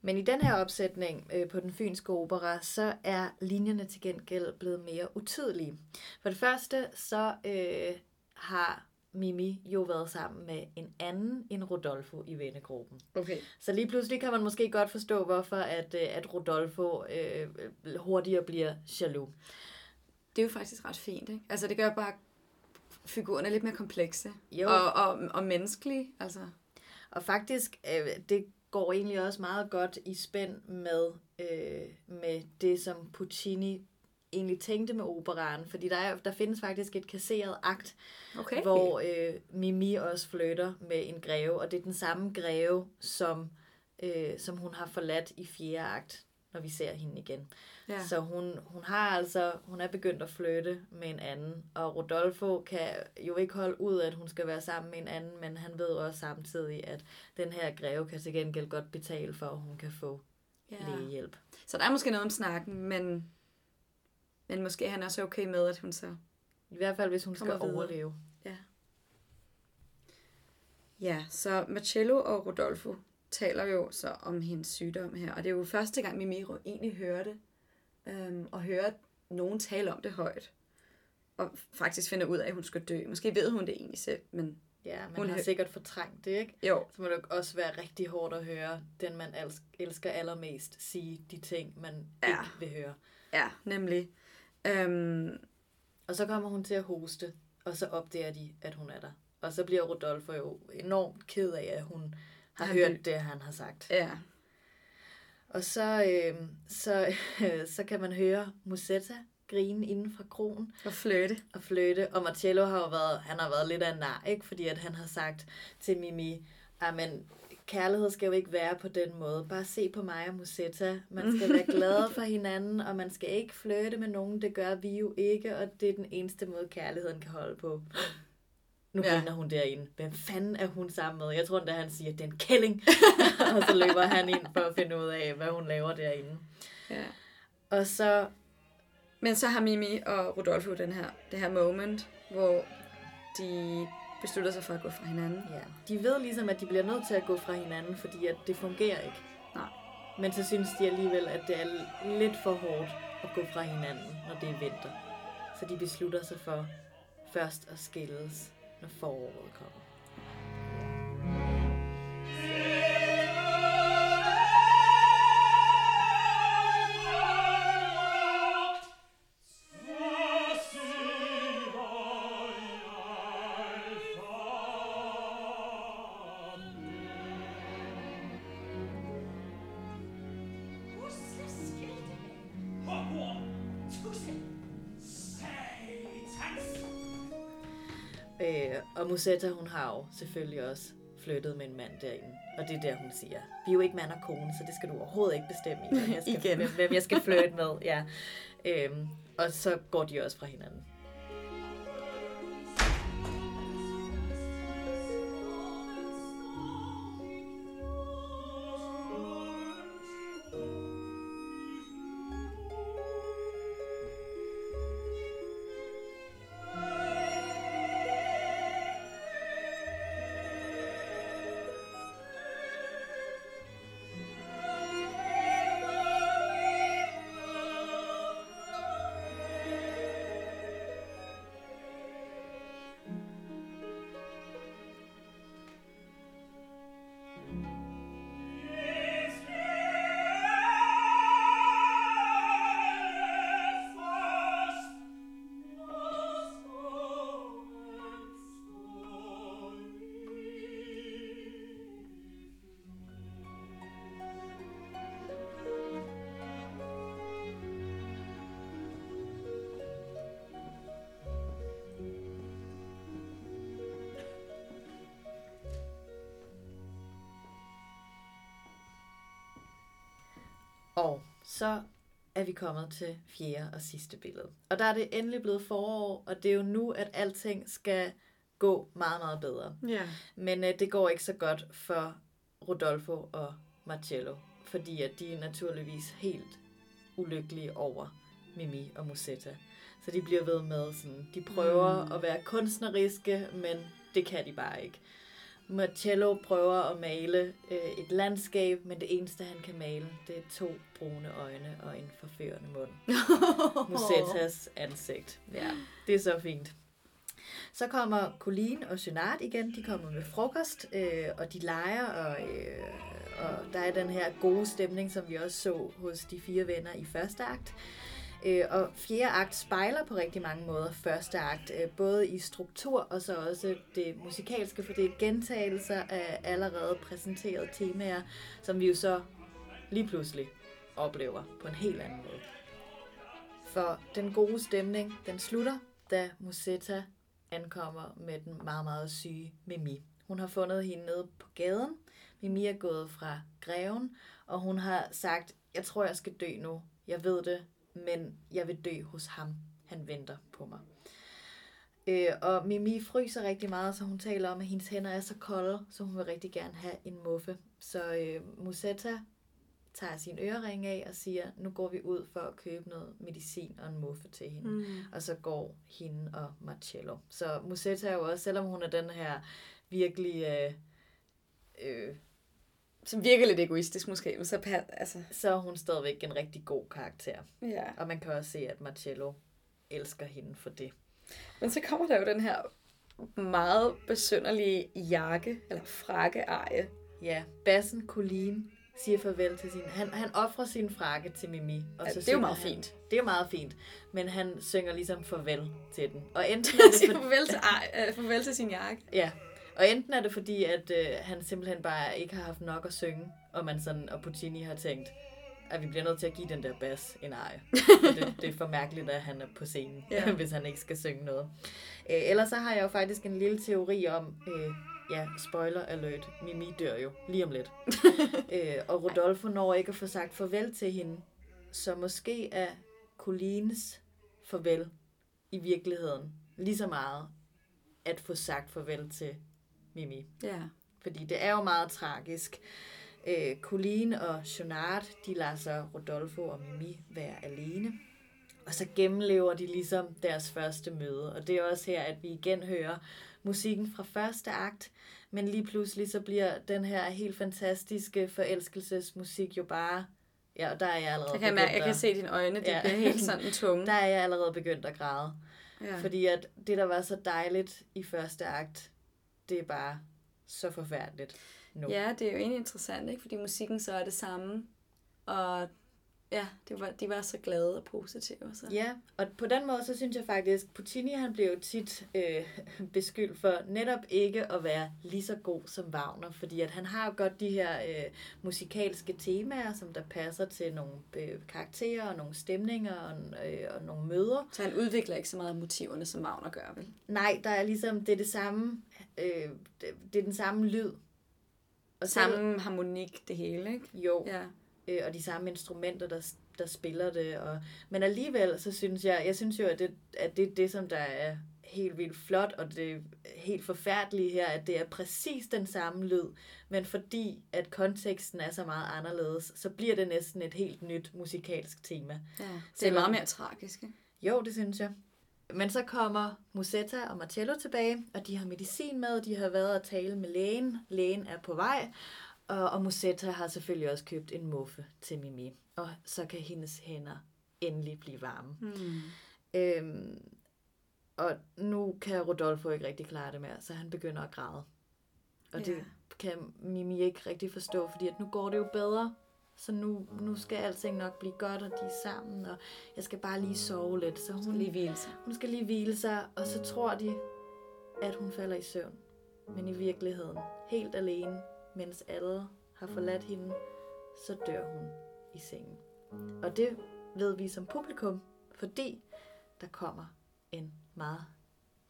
Men i den her opsætning øh, på den fynske opera, så er linjerne til gengæld blevet mere utydelige. For det første, så øh, har Mimi jo været sammen med en anden end Rodolfo i vennegruppen. Okay. Så lige pludselig kan man måske godt forstå, hvorfor at, øh, at Rodolfo øh, hurtigere bliver jaloux. Det er jo faktisk ret fint, ikke? Altså det gør bare figurerne lidt mere komplekse. Jo. Og, og, og menneskelige, altså. Og faktisk, øh, det går egentlig også meget godt i spænd med, øh, med det, som Puccini egentlig tænkte med operaen. Fordi der, er, der findes faktisk et kasseret akt, Okay. hvor øh, Mimi også flytter med en greve, og det er den samme greve, som, øh, som hun har forladt i fjerde akt, når vi ser hende igen. Ja. Så hun, hun har altså, hun er begyndt at flytte med en anden, og Rodolfo kan jo ikke holde ud, at hun skal være sammen med en anden, men han ved også samtidig, at den her greve kan til gengæld godt betale for, at hun kan få ja. lægehjælp. Så der er måske noget om snakken, men, men måske er han også okay med, at hun så... I hvert fald, hvis hun skal videre. overleve. Ja. Ja, så Marcello og Rodolfo taler jo så om hendes sygdom her, og det er jo første gang, Mimi egentlig hører det, øhm, og hører nogen tale om det højt, og faktisk finder ud af, at hun skal dø. Måske ved hun det egentlig selv, men Ja, man Hun har hø- sikkert fortrængt det, ikke? jo, Så må det også være rigtig hårdt at høre den, man els- elsker allermest, sige de ting, man Ja. ikke vil høre. ja, nemlig. Øhm, Og så kommer hun til at hoste, og så opdager de, at hun er der. Og så bliver Rodolfo jo enormt ked af, at hun har Han hørt det, han har sagt. ja, Og så, øh, så, så kan man høre Musetta grine inden fra krogen og flytte. og fløte. Og Marcello har jo været, han har været lidt af en nar, ikke? Fordi at han har sagt til Mimi, men kærlighed skal jo ikke være på den måde. Bare se på mig og Musetta. Man skal være glade for hinanden, og man skal ikke flytte med nogen. Det gør vi jo ikke, og det er den eneste måde, kærligheden kan holde på. Nu Ja. ja. hun derinde. Hvem fanden er hun sammen med? Jeg tror endda, han siger, at det er en kælling. og så løber han ind for at finde ud af, hvad hun laver derinde. Ja. Og så Men så har Mimi og Rodolfo den her, det her moment, hvor de beslutter sig for at gå fra hinanden. Ja, de ved ligesom, at de bliver nødt til at gå fra hinanden, fordi at det fungerer ikke. Nej. Men så synes de alligevel, at det er lidt for hårdt at gå fra hinanden, når det er vinter. Så de beslutter sig for først at skilles, når foråret kommer. Øh, Musetta, hun har jo selvfølgelig også flyttet med en mand derinde. Og det er der, hun siger, vi er jo ikke mand og kone, så det skal du overhovedet ikke bestemme i, hvem jeg skal, Igen. hvem, hvem jeg skal flytte med. Ja. Øhm, og så går de også fra hinanden. Så er vi kommet til fjerde og sidste billede. Og der er det endelig blevet forår, og det er jo nu, at alting skal gå meget, meget bedre. Ja. Men øh, det går ikke så godt for Rodolfo og Marcello, fordi at de er naturligvis helt ulykkelige over Mimi og Musetta. Så de bliver ved med sådan, de prøver mm. at være kunstneriske, men det kan de bare ikke. Marcello prøver at male øh, et landskab, men det eneste han kan male, det er to brune øjne og en forførende mund. Musettas ansigt. Ja, det er så fint. Så kommer Colleen og Jeanette igen. De kommer med frokost, øh, og de leger, og, øh, og der er den her gode stemning, som vi også så hos de fire venner i første akt. Øh, og fjerde akt spejler på rigtig mange måder første akt, øh, både i struktur og så også det musikalske, for det er gentagelser af allerede præsenterede temaer, som vi jo så lige pludselig oplever på en helt anden måde. For den gode stemning, den slutter, da Musetta ankommer med den meget, meget syge Mimi. Hun har fundet hende nede på gaden. Mimi er gået fra greven, og hun har sagt, jeg tror, jeg skal dø nu. Jeg ved det, men jeg vil dø hos ham. Han venter på mig. Øh, og Mimi fryser rigtig meget, så hun taler om, at hendes hænder er så kolde, så hun vil rigtig gerne have en muffe. Så øh, Musetta tager sin ørering af og siger, nu går vi ud for at købe noget medicin og en muffe til hende. Mm. Og så går hende og Marcello. Så Musetta er jo også, selvom hun er den her virkelig... Øh, øh, Som virker lidt egoistisk måske, men så altså, så er hun stadigvæk en rigtig god karakter. ja. Og man kan også se, at Marcello elsker hende for det. Men så kommer der jo den her meget besynderlige jakke, eller frakke eje. Ja, bassen Colleen siger farvel til sin... Han, han offrer sin frakke til Mimi. Og Ja, så det er jo meget han, fint. Det er meget fint. Men han synger ligesom farvel til den. Og enten er det for, farvel til, øh, farvel til sin jakke. ja, og enten er det fordi, at øh, han simpelthen bare ikke har haft nok at synge, og man sådan, og Puccini har tænkt, at vi bliver nødt til at give den der bas en ej. Og det, det er for mærkeligt, at han er på scenen, Ja. hvis han ikke skal synge noget. Øh, ellers så har jeg jo faktisk en lille teori om, øh, ja, spoiler alert, Mimi dør jo lige om lidt. øh, og Rodolfo når ikke at få sagt farvel til hende, så måske er Collines farvel i virkeligheden lige så meget at få sagt farvel til Mimi. Ja. Fordi det er jo meget tragisk. Øh, Colleen og Jonard, de lader så Rodolfo og Mimi være alene. Og så gennemlever de ligesom deres første møde. Og det er også her, at vi igen hører musikken fra første akt. Men lige pludselig så bliver den her helt fantastiske forelskelsesmusik jo bare... Ja, og der er jeg allerede Jeg kan, mærke, jeg begyndt kan se dine øjne, de ja. bliver helt sådan tunge. Der er jeg allerede begyndt at græde. Ja. Fordi at det, der var så dejligt i første akt, det er bare så forfærdeligt nu. Ja, det er jo egentlig interessant, ikke? Fordi musikken så er det samme. Og ja, det var, de var så glade og positive. Så. Ja, og på den måde, så synes jeg faktisk, Puccini han blev jo tit øh, beskyldt for netop ikke at være lige så god som Wagner, fordi at han har jo godt de her øh, musikalske temaer, som der passer til nogle øh, karakterer og nogle stemninger og, øh, og nogle møder. Så han udvikler ikke så meget af motiverne, som Wagner gør, vel? Nej, der er ligesom, det er det samme, øh, det, det er den samme lyd. Og selv- Samme harmonik, det hele, ikke? Jo, Ja. Øh, og de samme instrumenter, der, der spiller det. Og, men alligevel, så synes jeg, jeg synes jo, at det, at det er det, som der er helt vildt flot, og det helt forfærdelige her, at det er præcis den samme lyd, men fordi at konteksten er så meget anderledes, så bliver det næsten et helt nyt musikalsk tema. ja. Det er Selvom- meget mere tragisk, ikke? Jo, det synes jeg. Men så kommer Musetta og Marcello tilbage, og de har medicin med, de har været og tale med lægen. Lægen er på vej, og, og Musetta har selvfølgelig også købt en muffe til Mimi. Og så kan hendes hænder endelig blive varme. Hmm. Øhm, og nu kan Rodolfo ikke rigtig klare det mere, så han begynder at græde. Og det Ja. kan Mimi ikke rigtig forstå, fordi at nu går det jo bedre. Så nu, nu skal alting nok blive godt, og de er sammen, og jeg skal bare lige sove lidt. Så hun, Lige hvile sig. hun skal lige hvile sig, og så tror de, at hun falder i søvn. Men i virkeligheden, helt alene, mens alle har forladt hende, så dør hun i sengen. Og det ved vi som publikum, fordi der kommer en meget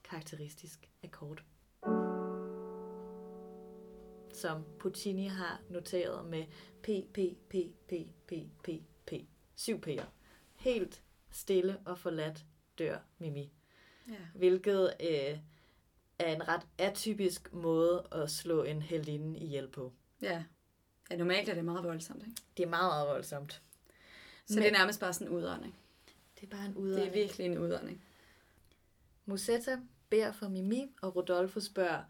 karakteristisk akkord. Som Puccini har noteret med P, P, P, P, P, P, P. Syv P'er. Helt stille og forladt dør Mimi. Ja. Hvilket øh, er en ret atypisk måde at slå en heldinde ihjel på. ja. Ja, normalt er det meget voldsomt, ikke? Det er meget, meget voldsomt. Så Men- det er nærmest bare sådan en udånding. Det er bare en Det er udånding. virkelig en udånding. Musetta beder for Mimi, og Rodolfo spørger,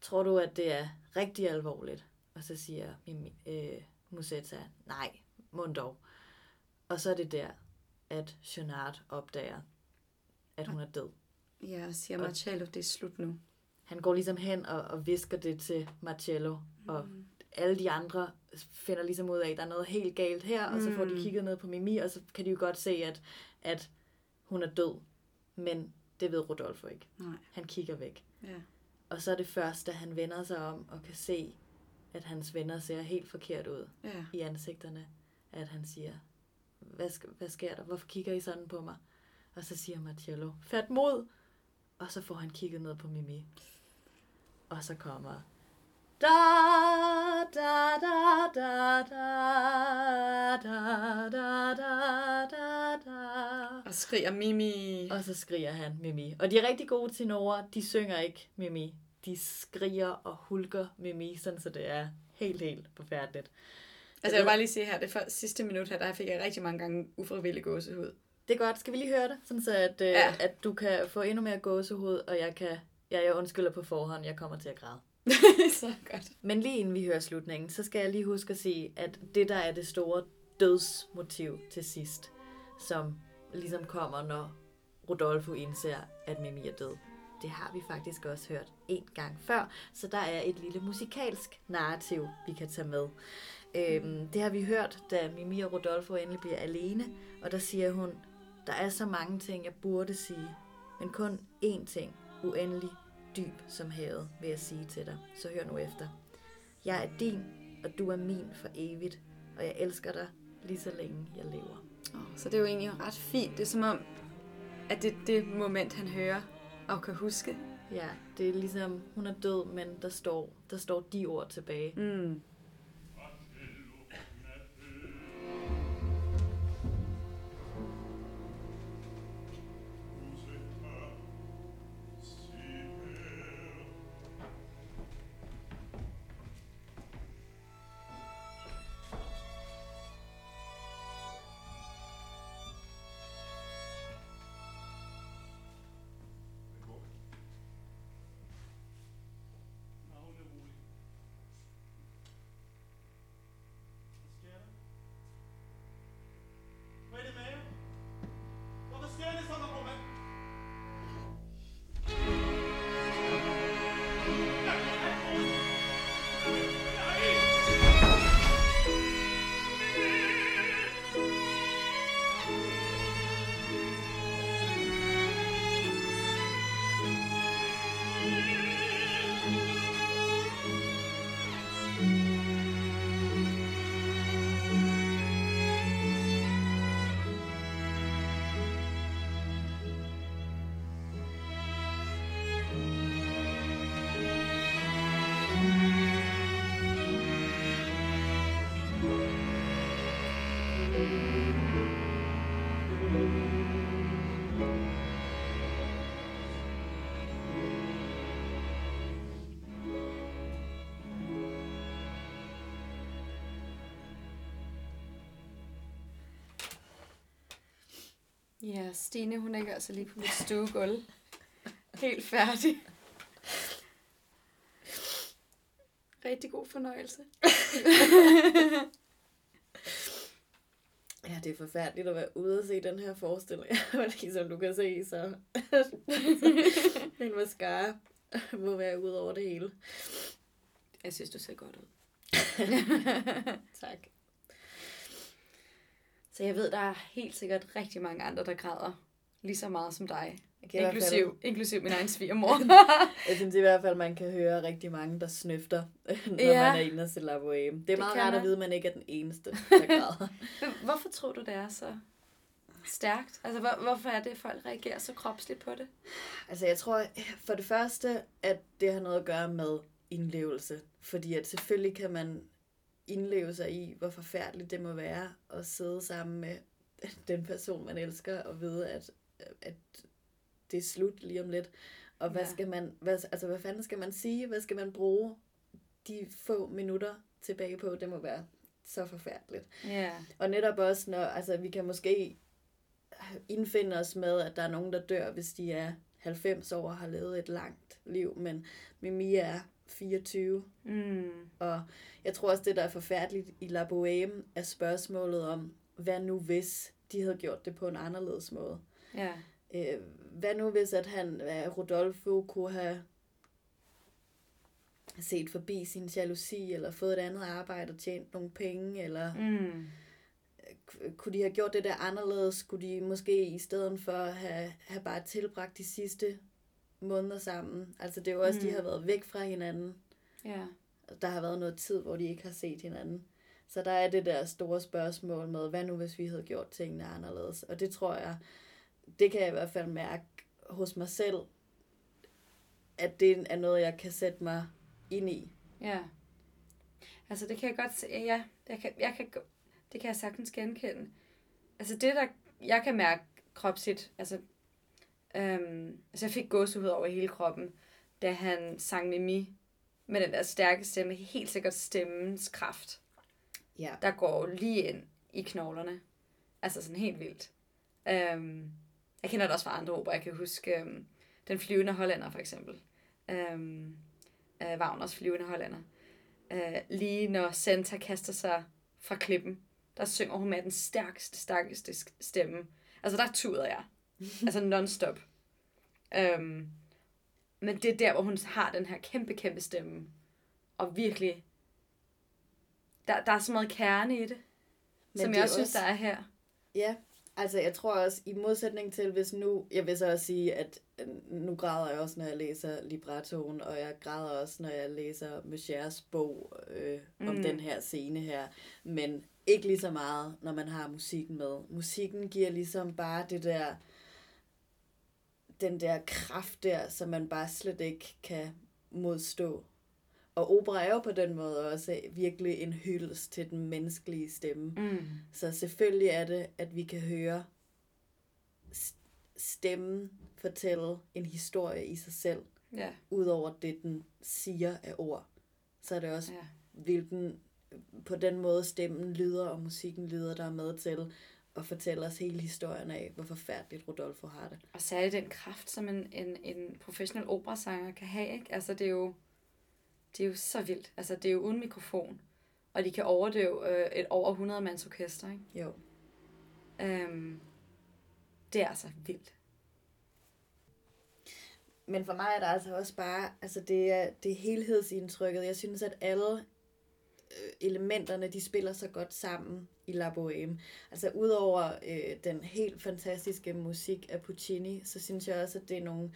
tror du, at det er rigtig alvorligt? Og så siger Mimi, øh, Musetta, nej, mund dog. Og så er det der, at Jonard opdager, at hun er død. Ja, siger Marcello, det er slut nu. Han går ligesom hen og, og visker det til Marcello, og alle de andre finder ligesom ud af, at der er noget helt galt her, og så får de Mm. kigget ned på Mimi, og så kan de jo godt se, at, at hun er død. Men det ved Rodolfo ikke. Nej. Han kigger væk. Ja. Og så er det først, da han vender sig om og kan se, at hans venner ser helt forkert ud Ja. i ansigterne, at han siger, hvad, hvad sker der? Hvorfor kigger I sådan på mig? Og så siger Marcello, fat mod! Og så får han kigget ned på Mimi. Og så kommer da da da da da da da da da da Og skriger Mimi. og så skriger han Mimi. Og de er rigtig gode tenorer. De synger ikke Mimi. De skriger og hulker Mimi, sådan så det er helt, helt forfærdeligt. Altså, jeg vil bare lige sige her, det for, sidste minut her, der fik jeg rigtig mange gange ufrivillig gåsehud. Det er godt. Skal vi lige høre det? Sådan så, at, ja. Ja. at du kan få endnu mere gåsehud, og jeg kan... Ja, jeg undskylder på forhånd, jeg kommer til at græde. så godt. Men lige inden vi hører slutningen, så skal jeg lige huske at sige, at det der er det store dødsmotiv til sidst, som ligesom kommer, når Rodolfo indser, at Mimi er død. Det har vi faktisk også hørt en gang før, så der er et lille musikalsk narrativ, vi kan tage med. Øhm, det har vi hørt, da Mimi og Rodolfo endelig bliver alene, og der siger hun, der er så mange ting, jeg burde sige, men kun én ting, uendelig dyb som havet, vil jeg sige til dig. Så hør nu efter. Jeg er din, og du er min for evigt, og jeg elsker dig lige så længe jeg lever. Oh, så det er jo egentlig ret fint. Det er som om, at det er det moment, han hører Og kan huske. Ja, det er ligesom, hun er død, men der står, der står de ord tilbage. Mm. Ja, Stine, hun ligger altså lige på mit stuegulv. Helt færdig. Rigtig god fornøjelse. Ja, det er forfærdeligt at være ude og se den her forestilling. Som du kan se, så en mascara må være ud over det hele. Jeg synes, du ser godt ud. Tak. Så jeg ved, der er helt sikkert rigtig mange andre, der græder lige så meget som dig. Jeg, kan i hvert fald- Inklusiv, inklusiv min egen svigermor. jeg synes i hvert fald, man kan høre rigtig mange, der snøfter, når Ja. man er inde og se La Bohème. Det er Det meget rart at vide, at man ikke er den eneste, der græder. Hvorfor tror du, det er så stærkt? Altså, hvor, hvorfor er det, at folk reagerer så kropsligt på det? Altså, jeg tror for det første, at det har noget at gøre med indlevelse. Fordi at selvfølgelig kan man indleve sig i, hvor forfærdeligt det må være at sidde sammen med den person, man elsker, og vide, at, at det er slut lige om lidt. Og hvad Ja. skal man, hvad, altså hvad fanden skal man sige? Hvad skal man bruge de få minutter tilbage på? Det må være så forfærdeligt. Ja. Og netop også, når altså, vi kan måske indfinde os med, at der er nogen, der dør, hvis de er 90 år og har levet et langt liv, men Mimi er 24, Mm. og jeg tror også, det, der er forfærdeligt i La Bohème, er spørgsmålet om, hvad nu hvis de havde gjort det på en anderledes måde? Ja. Øh, hvad nu hvis, at han, at Rodolfo kunne have set forbi sin jalousi, eller fået et andet arbejde og tjent nogle penge, eller Mm. kunne de have gjort det der anderledes? Kunne de måske i stedet for have, have bare tilbragt de sidste måneder sammen? Altså det er jo også, mm. de har været væk fra hinanden. Ja. Der har været noget tid, hvor de ikke har set hinanden. Så der er det der store spørgsmål med, hvad nu hvis vi havde gjort tingene anderledes? Og det tror jeg, det kan jeg i hvert fald mærke hos mig selv, at det er noget, jeg kan sætte mig ind i. Ja. Altså, det kan jeg godt se. Ja, jeg kan, jeg kan, det kan jeg sagtens genkende. Altså, det der, jeg kan mærke kropsligt, altså, øhm, altså jeg fik gåsehud over hele kroppen, da han sang Mimi med den der stærke stemme, helt sikkert stemmens kraft, Ja. der går lige ind i knoglerne. Altså sådan helt vildt. Øhm, jeg kender det også fra andre opera. Jeg kan huske øhm, Den flyvende hollænder, for eksempel. Øhm, øh, Wagners flyvende hollænder. Øh, lige når Santa kaster sig fra klippen, der synger hun med den stærkeste, stærkeste stemme. Altså, der tuder jeg. Altså non-stop. Øhm, men det er der, hvor hun har den her kæmpe, kæmpe stemme. Og virkelig... Der, der er så meget kerne i det, Men som det jeg også synes, der er her. Ja, altså jeg tror også, i modsætning til, hvis nu, jeg vil så også sige, at øh, nu græder jeg også, når jeg læser librettoen, og jeg græder også, når jeg læser Mechers bog øh, om Mm. den her scene her, men ikke lige så meget, når man har musikken med. Musikken giver ligesom bare det der, den der kraft der, som man bare slet ikke kan modstå. Og opera er jo på den måde også virkelig en hyldest til den menneskelige stemme. Mm. Så selvfølgelig er det, at vi kan høre stemmen fortælle en historie i sig selv, Ja. udover det, den siger af ord. Så er det også, ja. hvilken på den måde stemmen lyder og musikken lyder, der er med til at fortælle os hele historien af, hvor forfærdeligt Rodolfo har det. Og særligt den kraft, som en, en, en professionel operasanger kan have. Ikke? Altså, det er, jo, det er jo så vildt. Altså, det er jo uden mikrofon. Og de kan overdøve øh, et over 100 mands orkester. Ikke? Jo. Øhm, det er altså vildt. Men for mig er der altså også bare, altså det er, det er helhedsindtrykket. Jeg synes, at alle øh, elementerne, de spiller så godt sammen i La Boheme. Altså udover øh, den helt fantastiske musik af Puccini, så synes jeg også, at det er nogle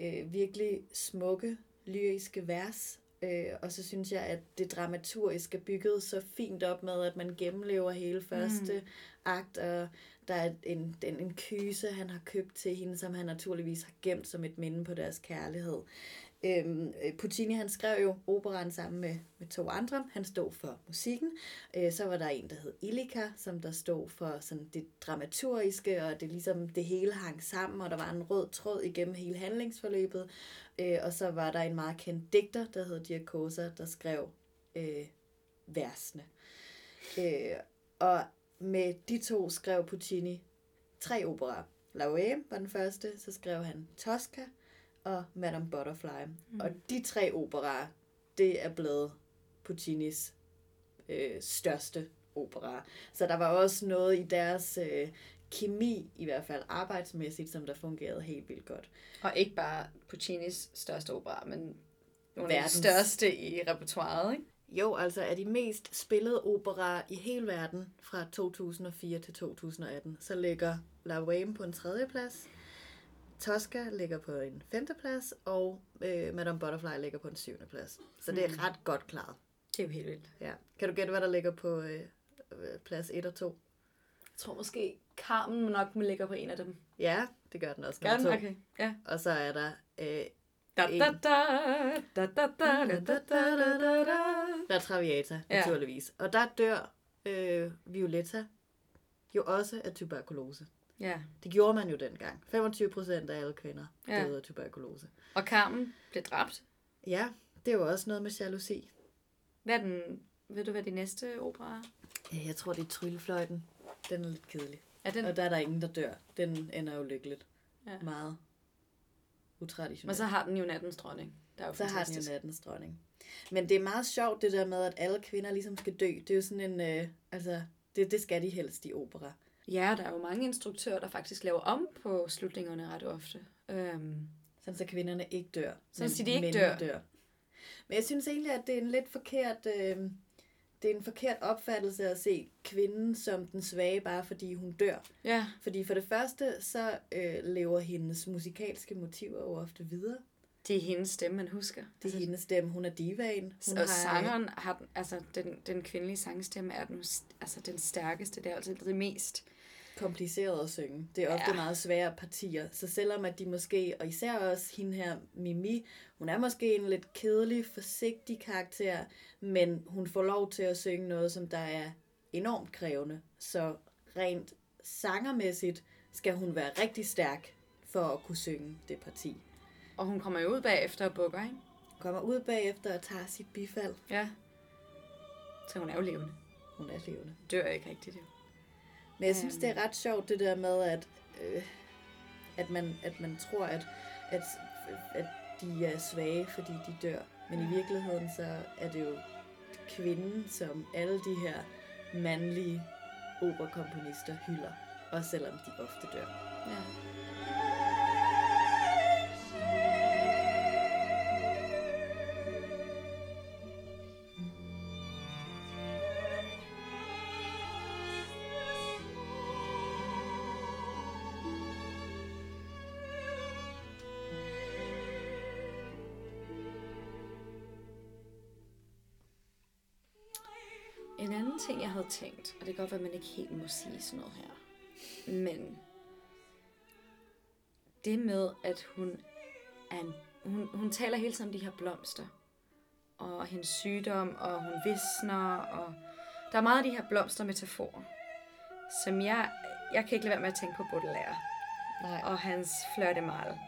øh, virkelig smukke, lyriske vers. Øh, og så synes jeg, at det dramaturgiske er bygget så fint op med, at man gennemlever hele første mm. akt, og der er en, en, en kyse, han har købt til hende, som han naturligvis har gemt som et minde på deres kærlighed. Øhm, øh, Puccini han skrev jo operaen sammen med, med to andre. Han stod for musikken. Øh, så var der en, der hed Ilika, som der stod for sådan det dramaturgiske, og det ligesom det hele hang sammen, og der var en rød tråd igennem hele handlingsforløbet. Øh, og så var der en meget kendt digter, der hed Giacosa, der skrev øh, versene. Øh, og med de to skrev Puccini tre operaer. La Bohème var den første, så skrev han Tosca og Madame Butterfly. Mm. Og de tre operaer, det er blevet Puccinis øh, største opera. Så der var også noget i deres øh, kemi, i hvert fald arbejdsmæssigt, som der fungerede helt vildt godt. Og ikke bare Puccinis største opera, men nogle af de Verdens. største i repertoireet, ikke? Jo, altså er de mest spillede operaer i hele verden fra 2004 til 2018, så ligger La Bohème på en tredje plads, Tosca ligger på en femteplads, og øh, Madame Butterfly ligger på en syvende plads. Så det er mm. ret godt klaret. Det er jo helt vildt. Ja. Kan du gætte, hvad der ligger på øh, øh plads 1 og 2? Jeg tror måske, Carmen nok må ligger på en af dem. Ja, det gør den også. Gør den? Okay. Ja. Og så er der øh, der er Traviata, naturligvis. Ja. Og der dør øh, Violetta jo også af tuberkulose. Ja. Det gjorde man jo dengang. 25 procent af alle kvinder Ja. døde af tuberkulose. Og Carmen blev dræbt. Ja, det er jo også noget med jalousi. Hvad er den, ved du, hvad de næste opera er? Ja, Jeg tror, det er tryllefløjten. Den er lidt kedelig. Er den? Og der er der ingen, der dør. Den ender jo lykkeligt. Ja. Meget utraditionelt. Men så har den jo nattens dronning. Der er jo så har den fantastisk. jo nattens dronning. Men det er meget sjovt, det der med, at alle kvinder ligesom skal dø. Det er jo sådan en... Øh, altså, det, det skal de helst i opera. Ja, der er jo mange instruktører, der faktisk laver om på slutningerne ret ofte. Øhm, Sådan så kvinderne ikke dør. Sådan, så de ikke dør. dør. Men jeg synes egentlig, at det er en lidt forkert... Øh, det er en forkert opfattelse at se kvinden som den svage, bare fordi hun dør. ja, Fordi for det første, så øh, lever hendes musikalske motiver jo ofte videre. det er hendes stemme, man husker. Det er hendes stemme. Hun er divaen. Hun og sangeren har, den- altså den, den kvindelige sangstemme er den, altså den stærkeste, det er altid det mest. Kompliceret at synge. Det er ofte Ja. meget svære partier. Så selvom at de måske, og især også hende her, Mimi, hun er måske en lidt kedelig, forsigtig karakter, men hun får lov til at synge noget, som der er enormt krævende. Så rent sangermæssigt skal hun være rigtig stærk for at kunne synge det parti. Og hun kommer jo ud bagefter og bukker, ikke? Kommer ud bagefter og tager sit bifald. Ja. Så hun er jo levende. Hun er levende. Dør ikke rigtigt, jo. Men jeg synes, det er ret sjovt, det der med, at, øh, at, man, at man tror, at, at, at de er svage, fordi de dør. Men i virkeligheden, så er det jo kvinden, som alle de her mandlige operakomponister hylder. Også selvom de ofte dør. Ja. Ting, jeg havde tænkt, og det kan godt være, at man ikke helt må sige sådan noget her, men det med, at hun, er en, hun, hun taler hele tiden om de her blomster, og hendes sygdom, og hun visner, og der er meget af de her blomstermetaforer, som jeg, jeg kan ikke lade være med at tænke på Baudelaire Nej. og hans Fleur de Mal,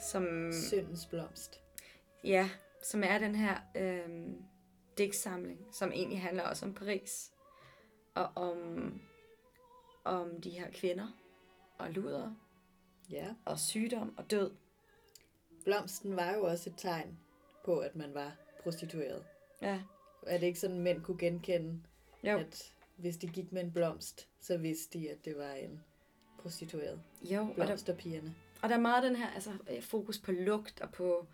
som, Syndens blomst. ja, som er den her øh, digtsamling, som egentlig handler også om Paris, og om, om de her kvinder, og luder, Ja. og sygdom og død. Blomsten var jo også et tegn på, at man var prostitueret. Ja, Er det ikke sådan, at mænd kunne genkende, jo. at hvis de gik med en blomst, så vidste de, at det var en prostitueret? jo og, der, Blomsterpigerne. og der er meget den her altså, øh, fokus på lugt og på,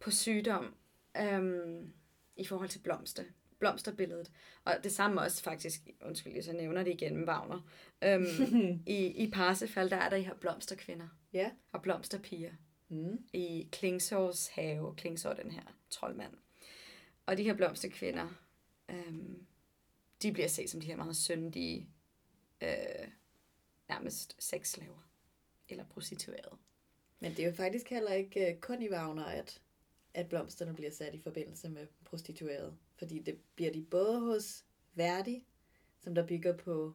på sygdom øhm, i forhold til blomster. Blomsterbilledet. Og det samme også faktisk, undskyld, jeg så nævner det igen med Wagner. Øhm, i, I Parsifal, der er der de her blomsterkvinder Ja. og blomsterpiger. Mm. i Klingsårs have. Klingsår den her troldmand. Og de her blomsterkvinder, øhm, de bliver set som de her meget syndige, øh, nærmest sexslaver. Eller prostituerede. Men det er jo faktisk heller ikke øh, kun i Wagner, at, at blomsterne bliver sat i forbindelse med prostitueret. Fordi det bliver de både hos Verdi, som der bygger på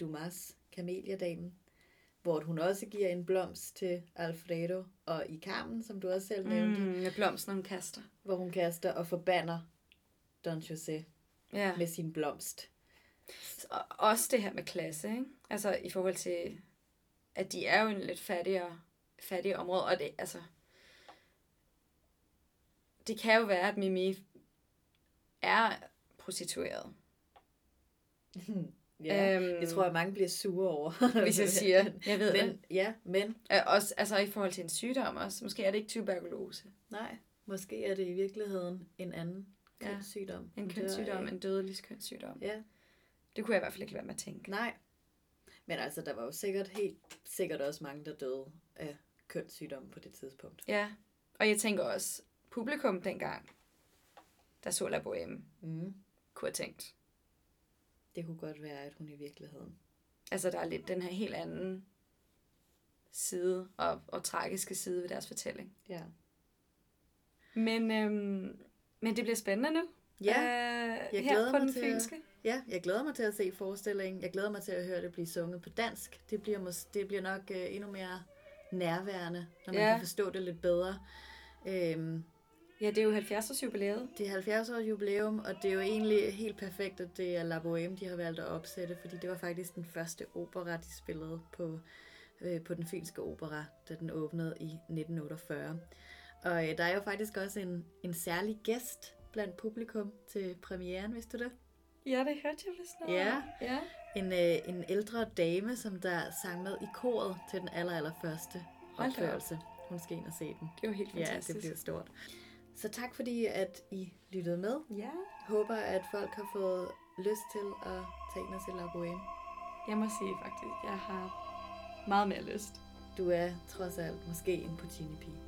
Dumas, Kameliadamen, hvor hun også giver en blomst til Alfredo, og i Carmen, som du også selv nævnte, Mm, med blomsten, hun kaster. hvor hun kaster og forbander Don José Ja. med sin blomst. Og også det her med klasse, ikke? Altså i forhold til, at de er jo en lidt fattigere, fattigere område, og det, altså, det kan jo være, at Mimi er prostitueret. Ja, Øhm, det tror jeg, mange bliver sure over. hvis jeg siger, jeg ved men, det. Ja, men Øh, Også, altså i forhold til en sygdom også. Måske er det ikke tuberkulose. nej, måske er det i virkeligheden en anden Ja, kønssygdom. En kønssygdom, en dødelig kønssygdom. Ja, Det kunne jeg i hvert fald ikke være med at tænke. nej. Men altså, der var jo sikkert helt sikkert også mange, der døde af kønssygdom på det tidspunkt. Ja, og jeg tænker også, publikum dengang, der så La Boheme, Mm. kunne have tænkt. Det kunne godt være, at hun i virkeligheden. Altså der er lidt den her helt anden side og, og tragiske side ved deres fortælling. Ja. Men, øhm, men det bliver spændende nu. Ja, øh, jeg glæder på mig den til at- fynske. ja, jeg glæder mig til at se forestillingen. Jeg glæder mig til at høre det blive sunget på dansk. Det bliver, mås- det bliver nok øh, endnu mere nærværende, når man Ja. kan forstå det lidt bedre. Øhm, Ja, det er jo 70 års jubilæet. Det er 70 års jubilæum, og det er jo egentlig helt perfekt, at det er La Boheme, de har valgt at opsætte, fordi det var faktisk den første opera, de spillede på, øh, på den fynske opera, da den åbnede i 1948. Og øh, der er jo faktisk også en, en særlig gæst blandt publikum til premieren, vidste du det? Ja, det hørte jeg vist noget. Ja. ja. En, øh, en ældre dame, som der sang med i koret til den aller, aller første opførelse. Hun skal ind og se den. Det er jo helt Ja, fantastisk. det bliver stort. Så tak fordi, at I lyttede med. Ja. håber, at folk har fået lyst til at tage ind og se La Boheme. Jeg må sige faktisk, jeg har meget mere lyst. Du er trods alt måske en Puccini-pige.